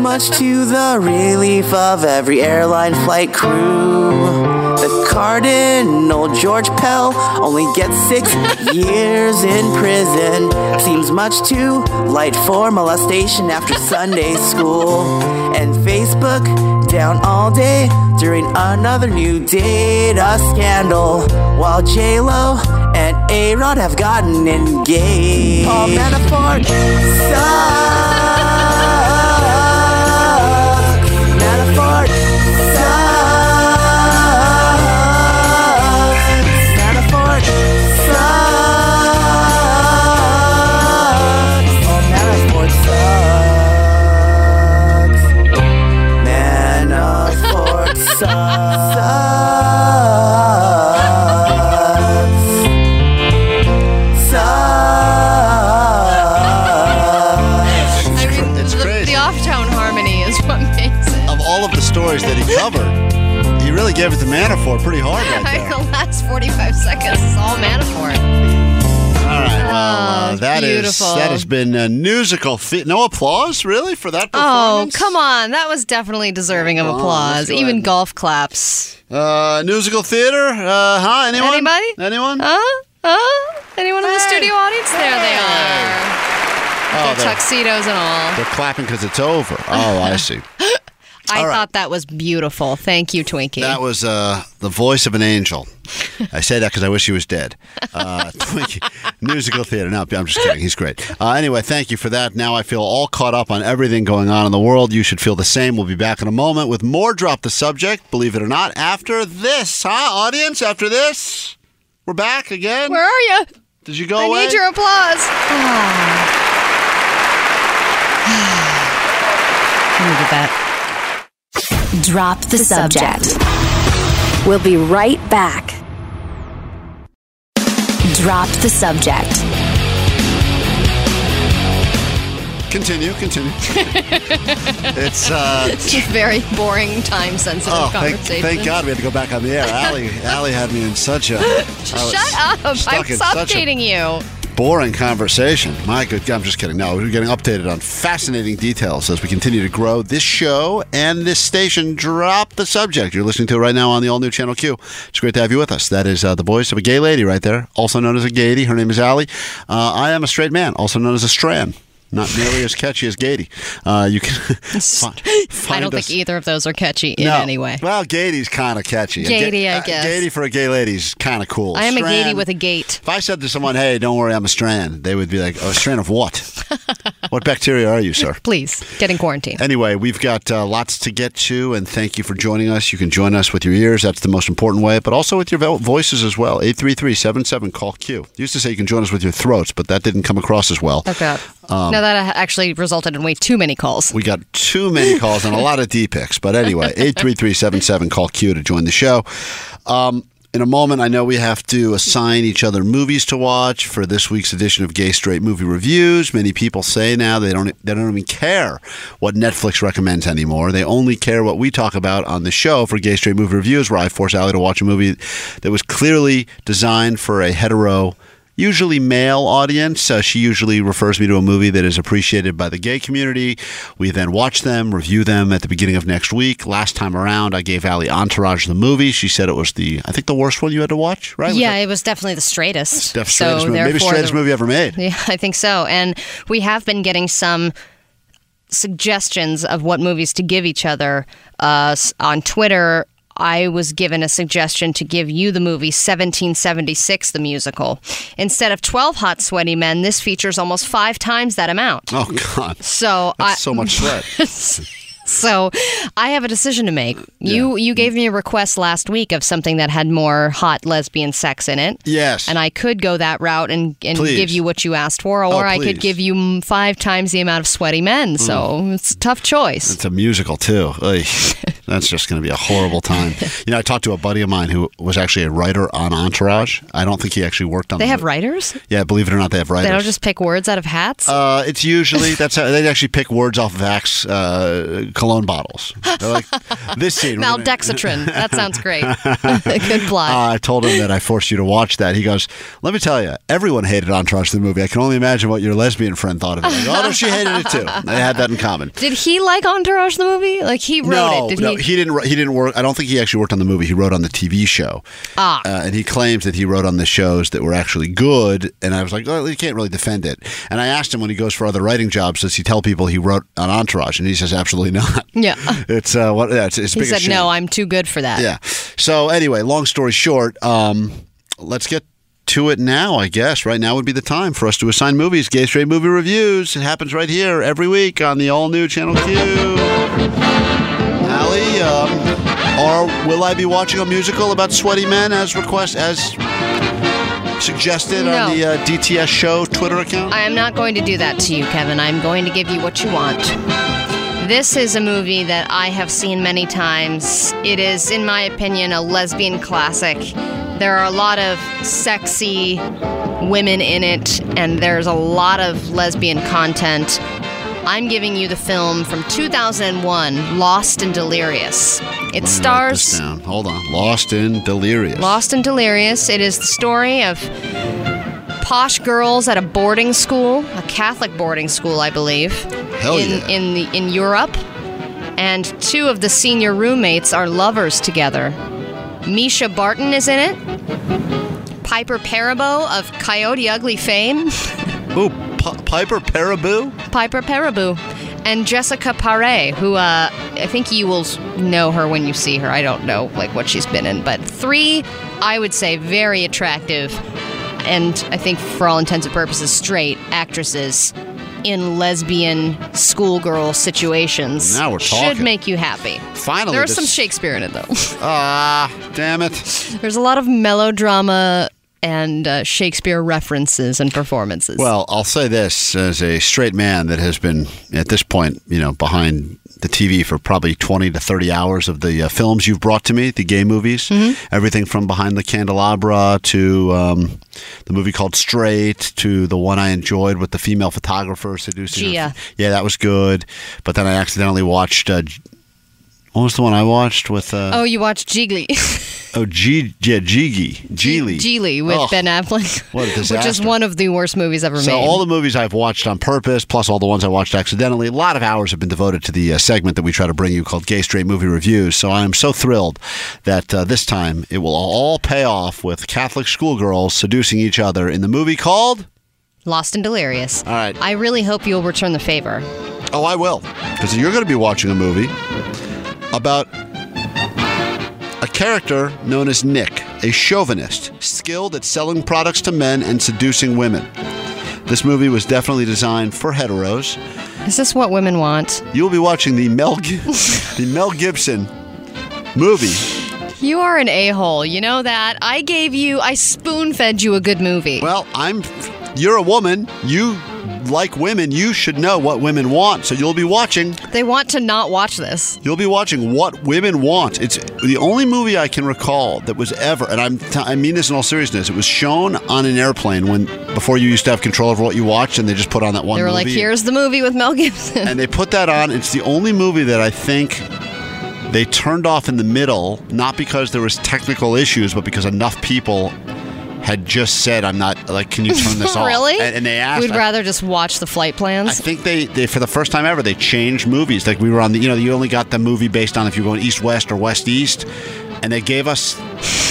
much to the relief of every airline flight crew. The Cardinal George Pell only gets six years in prison. Seems much too light for molestation after Sunday school. And Facebook down all day during another new data scandal. While J-Lo and A Rod have gotten engaged. Paul Manafort sucks. Gave it to Manafort pretty hard right there. the last 45 seconds is all Manafort. All right, well, uh, Oh, that is beautiful. that has been a musical. Fe- no applause, really, for that performance. Oh, come on. That was definitely deserving of on, applause. Even ahead. golf claps. Uh, musical theater. Uh, huh? Anyone? Anybody? Anyone? Huh? Huh? Anyone in the studio audience? There they are. oh, Their tuxedos and all. they're clapping because it's over. Oh, I see. I All right. thought that was beautiful. Thank you, Twinkie. That was uh, the voice of an angel. I say that because I wish he was dead. Uh, Twinkie, musical theater. No, I'm just kidding. He's great. Uh, anyway, thank you for that. Now I feel all caught up on everything going on in the world. You should feel the same. We'll be back in a moment with more Drop the Subject, believe it or not, after this, huh, audience? After this? We're back again? Where are you? Did you go I away? need your applause. I needed that. Drop the subject. We'll be right back. Drop the subject. Continue, continue. it's, uh, It's a very boring, time-sensitive oh, thank, conversation. thank God we had to go back on the air. Allie, Allie had me in such a. I was Shut up! stuck I'm in such a suffocating you. Boring conversation. My good God, I'm just kidding. No, we're getting updated on fascinating details as we continue to grow this show and this station. Drop the subject. You're listening to right now on the all new Channel Q. It's great to have you with us. That is uh, the voice of a gay lady right there, also known as a gaiety. Her name is Allie. Uh, I am a straight man, also known as a Stran. Not nearly as catchy as Gaiety. Uh, you can fi- find I don't us- think either of those are catchy in no. any way. Well, Gaity's kind of catchy. A ga- Gaiety, I uh, guess. Gaiety for a gay lady is kind of cool. I am a gatey Stran- with a gate. if I said to someone, "Hey, don't worry, I'm a strand," they would be like, "Oh, a strand of what? what bacteria are you, sir?" Please, get in quarantine. Anyway, we've got uh, lots to get to, and thank you for joining us. You can join us with your ears. That's the most important way, but also with your voices as well. 833-77 call Q. Used to say you can join us with your throats, but that didn't come across as well. Oh God! Um, no, that actually resulted in way too many calls. We got too many calls and a lot of D pics. But anyway, 83377 call Q to join the show. Um, in a moment, I know we have to assign each other movies to watch for this week's edition of Gay Straight Movie Reviews. Many people say now they don't they don't even care what Netflix recommends anymore. They only care what we talk about on the show for Gay Straight Movie Reviews, where I force Allie to watch a movie that was clearly designed for a hetero usually male audience. Uh, she usually refers me to a movie that is appreciated by the gay community. We then watch them, review them at the beginning of next week. Last time around, I gave Allie Entourage the movie. She said it was the, I think, the worst one you had to watch, right? Yeah, that it was definitely the straightest. the so straightest movie, maybe straightest the- movie ever made. Yeah, I think so. And we have been getting some suggestions of what movies to give each other uh, on Twitter. I was given a suggestion to give you the movie 1776, the musical. Instead of 12 hot, sweaty men, this features almost five times that amount. Oh God, So I, so much sweat. so I have a decision to make. You you gave me a request last week of something that had more hot lesbian sex in it. Yes. And I could go that route and, and Please. give you what you asked for, or Oh, I could give you mm, five times the amount of sweaty men. So it's a tough choice. It's a musical too. That's just going to be a horrible time. You know, I talked to a buddy of mine who was actually a writer on Entourage. I don't think he actually worked on. They the have mo- writers? Yeah, believe it or not, they have writers. They don't just pick words out of hats? Uh, it's usually that's how they actually pick words off of Axe uh, cologne bottles. They're like this scene. gonna- that sounds great. Good plot. Uh, I told him that I forced you to watch that. He goes, "Let me tell you, everyone hated Entourage the movie. I can only imagine what your lesbian friend thought of it. Oh no, she hated it too. They had that in common." Did he like Entourage the movie? Like he wrote no, it? Did no, he? he didn't. He didn't work. I don't think he actually worked on the movie. He wrote on the TV show. Ah. uh, and he claims that he wrote on the shows that were actually good. And I was like, well, you can't really defend it. And I asked him when he goes for other writing jobs, does he tell people he wrote on Entourage? And he says, absolutely not. Yeah. It's uh, what? Yeah, it's, it's He said, "No, I'm too good for that." Yeah. So anyway, long story short, um, let's get to it now, I guess. Right now would be the time for us to assign movies, Gay Straight Movie Reviews. It happens right here every week on the all new Channel Q. Allie, um, or will I be watching a musical about sweaty men as request as suggested No. on the uh, DTS show Twitter account? I am not going to do that to you, Kevin. I'm going to give you what you want. This is a movie that I have seen many times. It is, in my opinion, a lesbian classic. There are a lot of sexy women in it, and there's a lot of lesbian content. I'm giving you the film from 2001, Lost and Delirious. It Let me write stars. Hold on. Lost in Delirious. Lost and Delirious. It is the story of posh girls at a boarding school, a Catholic boarding school, I believe, Hell in yeah. in the in Europe. And two of the senior roommates are lovers together. Mischa Barton is in it. Piper Parabo of Coyote Ugly fame. Ooh, P- Piper Paraboo? Piper Parabo. And Jessica Paré, who uh, I think you will know her when you see her. I don't know like what she's been in, but three, I would say, very attractive, and I think for all intents and purposes, straight actresses in lesbian schoolgirl situations. Now we're Should make you happy. Finally. There's this- some Shakespeare in it though. Ah, damn it. There's a lot of melodrama and uh, Shakespeare references and performances. Well, I'll say this as a straight man that has been at this point, you know, behind the TV for probably 20 to 30 hours of the uh, films you've brought to me, the gay movies, Mm-hmm. everything from Behind the Candelabra to um, the movie called Straight to the one I enjoyed with the female photographer seducing. her- Yeah, that was good. But then I accidentally watched. Uh, what was the one I watched with? Uh, oh, you watched Jiggly. oh, G, yeah, Gigli. Gigli. Gigli with Oh, Ben Affleck. what a Which is one of the worst movies ever So made. So all the movies I've watched on purpose, plus all the ones I watched accidentally, a lot of hours have been devoted to the uh, segment that we try to bring you called Gay Straight Movie Reviews. So I am so thrilled that uh, this time it will all pay off with Catholic schoolgirls seducing each other in the movie called. Lost and Delirious. All right. I really hope you'll return the favor. Oh, I will, because you're going to be watching a movie about a character known as Nick, a chauvinist, skilled at selling products to men and seducing women. This movie was definitely designed for heteros. Is this what women want? You'll be watching the Mel the Mel Gibson movie. You are an a hole. You know that? I gave you, I spoon fed you a good movie. Well, I'm you're a woman. You like women. You should know what women want. So you'll be watching. they want to not watch this. You'll be watching what women want. It's the only movie I can recall that was ever, and I'm t- I mean this in all seriousness. It was shown on an airplane when before you used to have control over what you watched, and they just put on that one. They were movie. like, here's the movie with Mel Gibson. and they put that on. It's the only movie that I think they turned off in the middle, not because there was technical issues, but because enough people had just said, "I'm not like, can you turn this off?" really? And, and they asked. We'd I- rather just watch the flight plans. I think they, they, for the first time ever, they changed movies. Like we were on the, you know, you only got the movie based on if you're going east west or west east, and they gave us,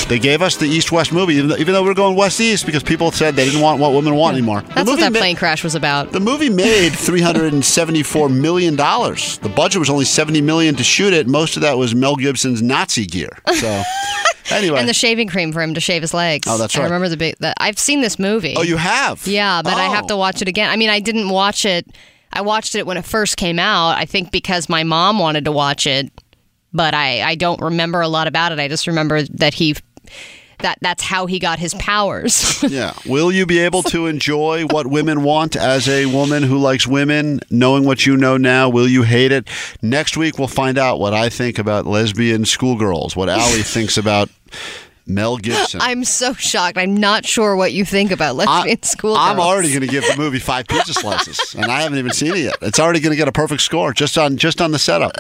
they gave us the east west movie, even though, even though we were going west east because people said they didn't want what women want anymore. The That's what that ma- plane crash was about. the movie made three hundred and seventy-four million dollars. The budget was only seventy million to shoot it. Most of that was Mel Gibson's Nazi gear. So, anyway, And the shaving cream for him to shave his legs. Oh, that's right. I remember the big. The, I've seen this movie. oh, you have? Yeah, but I have Oh. to watch it again. I mean, I didn't watch it. I watched it when it first came out. I think because my mom wanted to watch it, but I I don't remember a lot about it. I just remember that he that that's how he got his powers. Yeah. Will you be able to enjoy what women want as a woman who likes women, knowing what you know now? Will you hate it? Next week, we'll find out what I think about lesbian schoolgirls, what Allie thinks about Mel Gibson. I'm so shocked. I'm not sure what you think about lesbian school. I'm already going to give the movie five pizza slices, and I haven't even seen it yet. It's already going to get a perfect score just on just on the setup.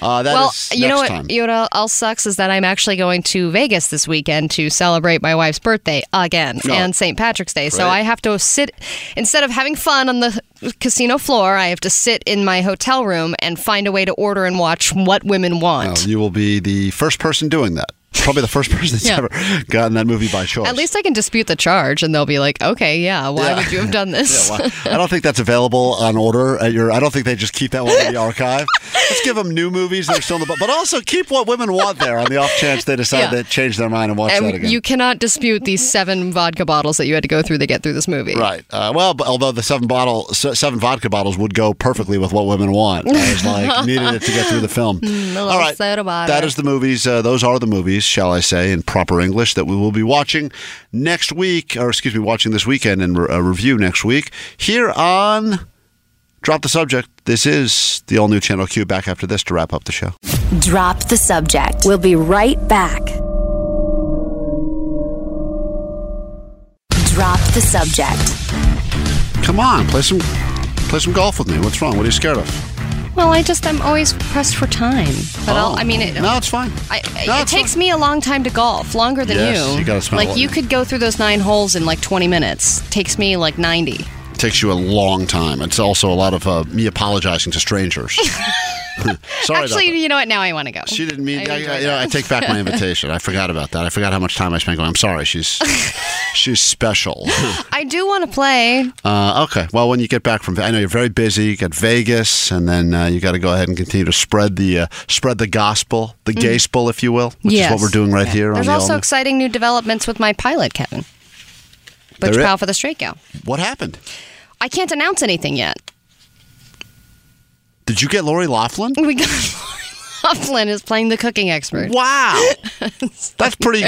Uh, that well, is you know what? time. You know what else sucks is that I'm actually going to Vegas this weekend to celebrate my wife's birthday again Oh. and St. Patrick's Day. So I have to sit instead of having fun on the casino floor. I have to sit in my hotel room and find a way to order and watch what women want. Oh, you will be the first person doing that. Probably the first person that's Yeah. ever gotten that movie by choice. At least I can dispute the charge, and they'll be like, "Okay, yeah, why Yeah. would you have done this?" Yeah, well, I don't think that's available on order at your. I don't think they just keep that one in the archive. Let's give them new movies that are still in the book, but also keep what women want there on the off chance they decide to change their mind and watch that again. you cannot dispute these seven vodka bottles that you had to go through to get through this movie. Right. Uh, well, but although the seven bottle, seven vodka bottles would go perfectly with what women want, I was like needed it to get through the film. little All right, soda that is the movies. Uh, those are the movies, shall I say, in proper English that we will be watching next week, or excuse me, watching this weekend and re- review next week here on. Drop the subject. This is the all new Channel Q. Back after this to wrap up the show. Drop the subject. We'll be right back. Drop the subject. Come on, play some, play some golf with me. What's wrong? What are you scared of? Well, I just I'm always pressed for time. But I'll, Oh, I mean, it, no, it's fine. I, No, it it's takes fine. me a long time to golf, longer than Yes, you. you gotta a like lot- you could go through those nine holes in like 20 minutes. Takes me like 90. takes you a long time. It's also a lot of uh, me apologizing to strangers. Sorry Actually, you know what? Now I want to go. She didn't mean. I I, I, you know, I take back my invitation. I forgot about that. I forgot how much time I spent going. I'm sorry. She's she's special. I do want to play. Uh, okay. Well, when you get back from, I know you're very busy. You got Vegas, and then uh, you got to go ahead and continue to spread the uh, spread the gospel, the gospel, if you will, which is what Mm. We're doing right here. There's on the also exciting new developments with my pilot, Kevin. Butch Pal for the Straight Gal. What happened? I can't announce anything yet. Did you get Lori Loughlin? We got Loughlin is playing the cooking expert. Wow, that's pretty.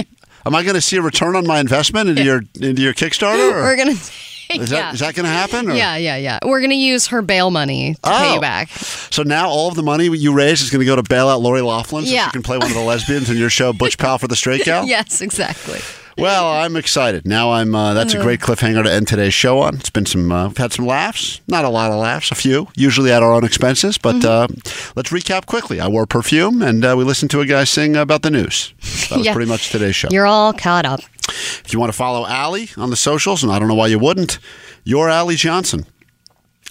Am I going to see a return on my investment into your into your Kickstarter? or- We're gonna. Is that yeah. is that going to happen? or- yeah, yeah, yeah. We're gonna use her bail money to pay Oh. you back. So now all of the money you raise is going to go to bail out Lori Loughlin so Yeah. she can play one of the lesbians in your show, Butch Pal for the Straight Gal? Yes, exactly. Well, I'm excited. Now I'm. Uh, that's a great cliffhanger to end today's show on. It's been some. Uh, we've had some laughs. Not a lot of laughs. A few, usually at our own expenses. But uh, let's recap quickly. I wore perfume, and uh, we listened to a guy sing about the news. That was Yeah. pretty much today's show. You're all caught up. if you want to follow Allie on the socials, and I don't know why you wouldn't, you're Allie Johnson.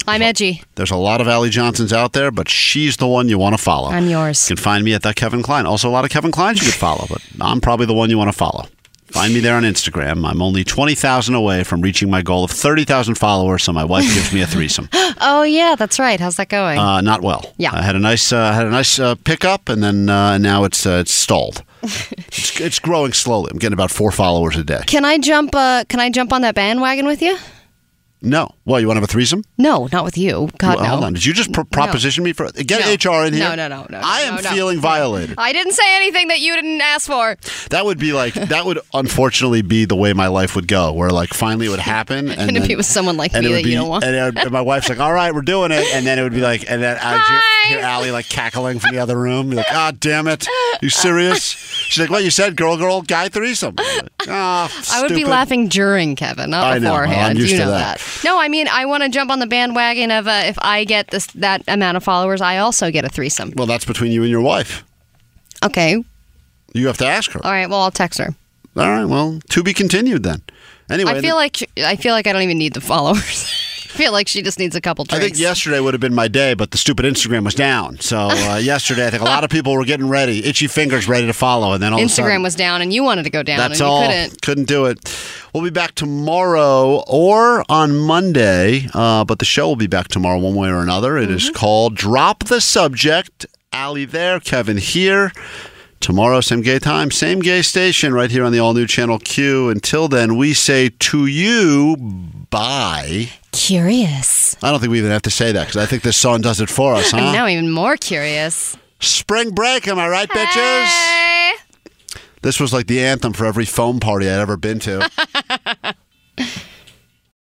I'm edgy. There's a lot of Allie Johnsons out there, but she's the one you want to follow. I'm yours. You can find me at that Kevin Klein. Also, a lot of Kevin Kleins you could follow, but I'm probably the one you want to follow. Find me there on Instagram. I'm only 20,000 away from reaching my goal of 30,000 followers, so my wife gives me a threesome. Oh yeah, that's right. How's that going? Uh, not well. Yeah. I had a nice, uh, had a nice uh, pickup, and then uh, now it's uh, it's stalled. it's, it's growing slowly. I'm getting about four followers a day. can I jump? Uh, can I jump on that bandwagon with you? No. Well, you want to have a threesome? No, not with you. God Well, no. Hold on. Did you just pro- proposition me for get No. HR in here? No, no, no, no, I am no. feeling violated. I didn't say anything that you didn't ask for. That would be like that would unfortunately be the way my life would go, where like finally it would happen, and, And if then- it was someone like me that be, you don't want. and, would- and my wife's like, "All right, we're doing it," and then it would be like, and then I'd hear, hear Allie like cackling from the other room, be like, "Ah, damn it, you serious?" She's like, "What you said, girl, girl, guy threesome?" Ah, I would be laughing during Kevin, not I know. Well, I'm beforehand. used you to know that. No, I mean I want to jump on the bandwagon of uh, if I get this that amount of followers, I also get a threesome. Well, that's between you and your wife. Okay. You have to ask her. All right. Well, I'll text her. All right. Well, to be continued then. Anyway, I feel like I feel like I don't even need the followers. I feel like she just needs a couple I think yesterday would have been my day, but the stupid Instagram was down. So uh, yesterday, I think a lot of people were getting ready, itchy fingers, ready to follow, and then all of a sudden, Instagram was down and you wanted to go down That's and you all. couldn't. do it. We'll be back tomorrow or on Monday, uh, but the show will be back tomorrow one way or another. It is Mm-hmm. called Drop the Subject. Allie there, Kevin here. Tomorrow, same gay time, same gay station, right here on the all new Channel Q. Until then, we say to you, bye. Curious. I don't think we even have to say that because I think this song does it for us, huh? I'm now even more curious. Spring break, am I right, bitches? This was like the anthem for every foam party I'd ever been to.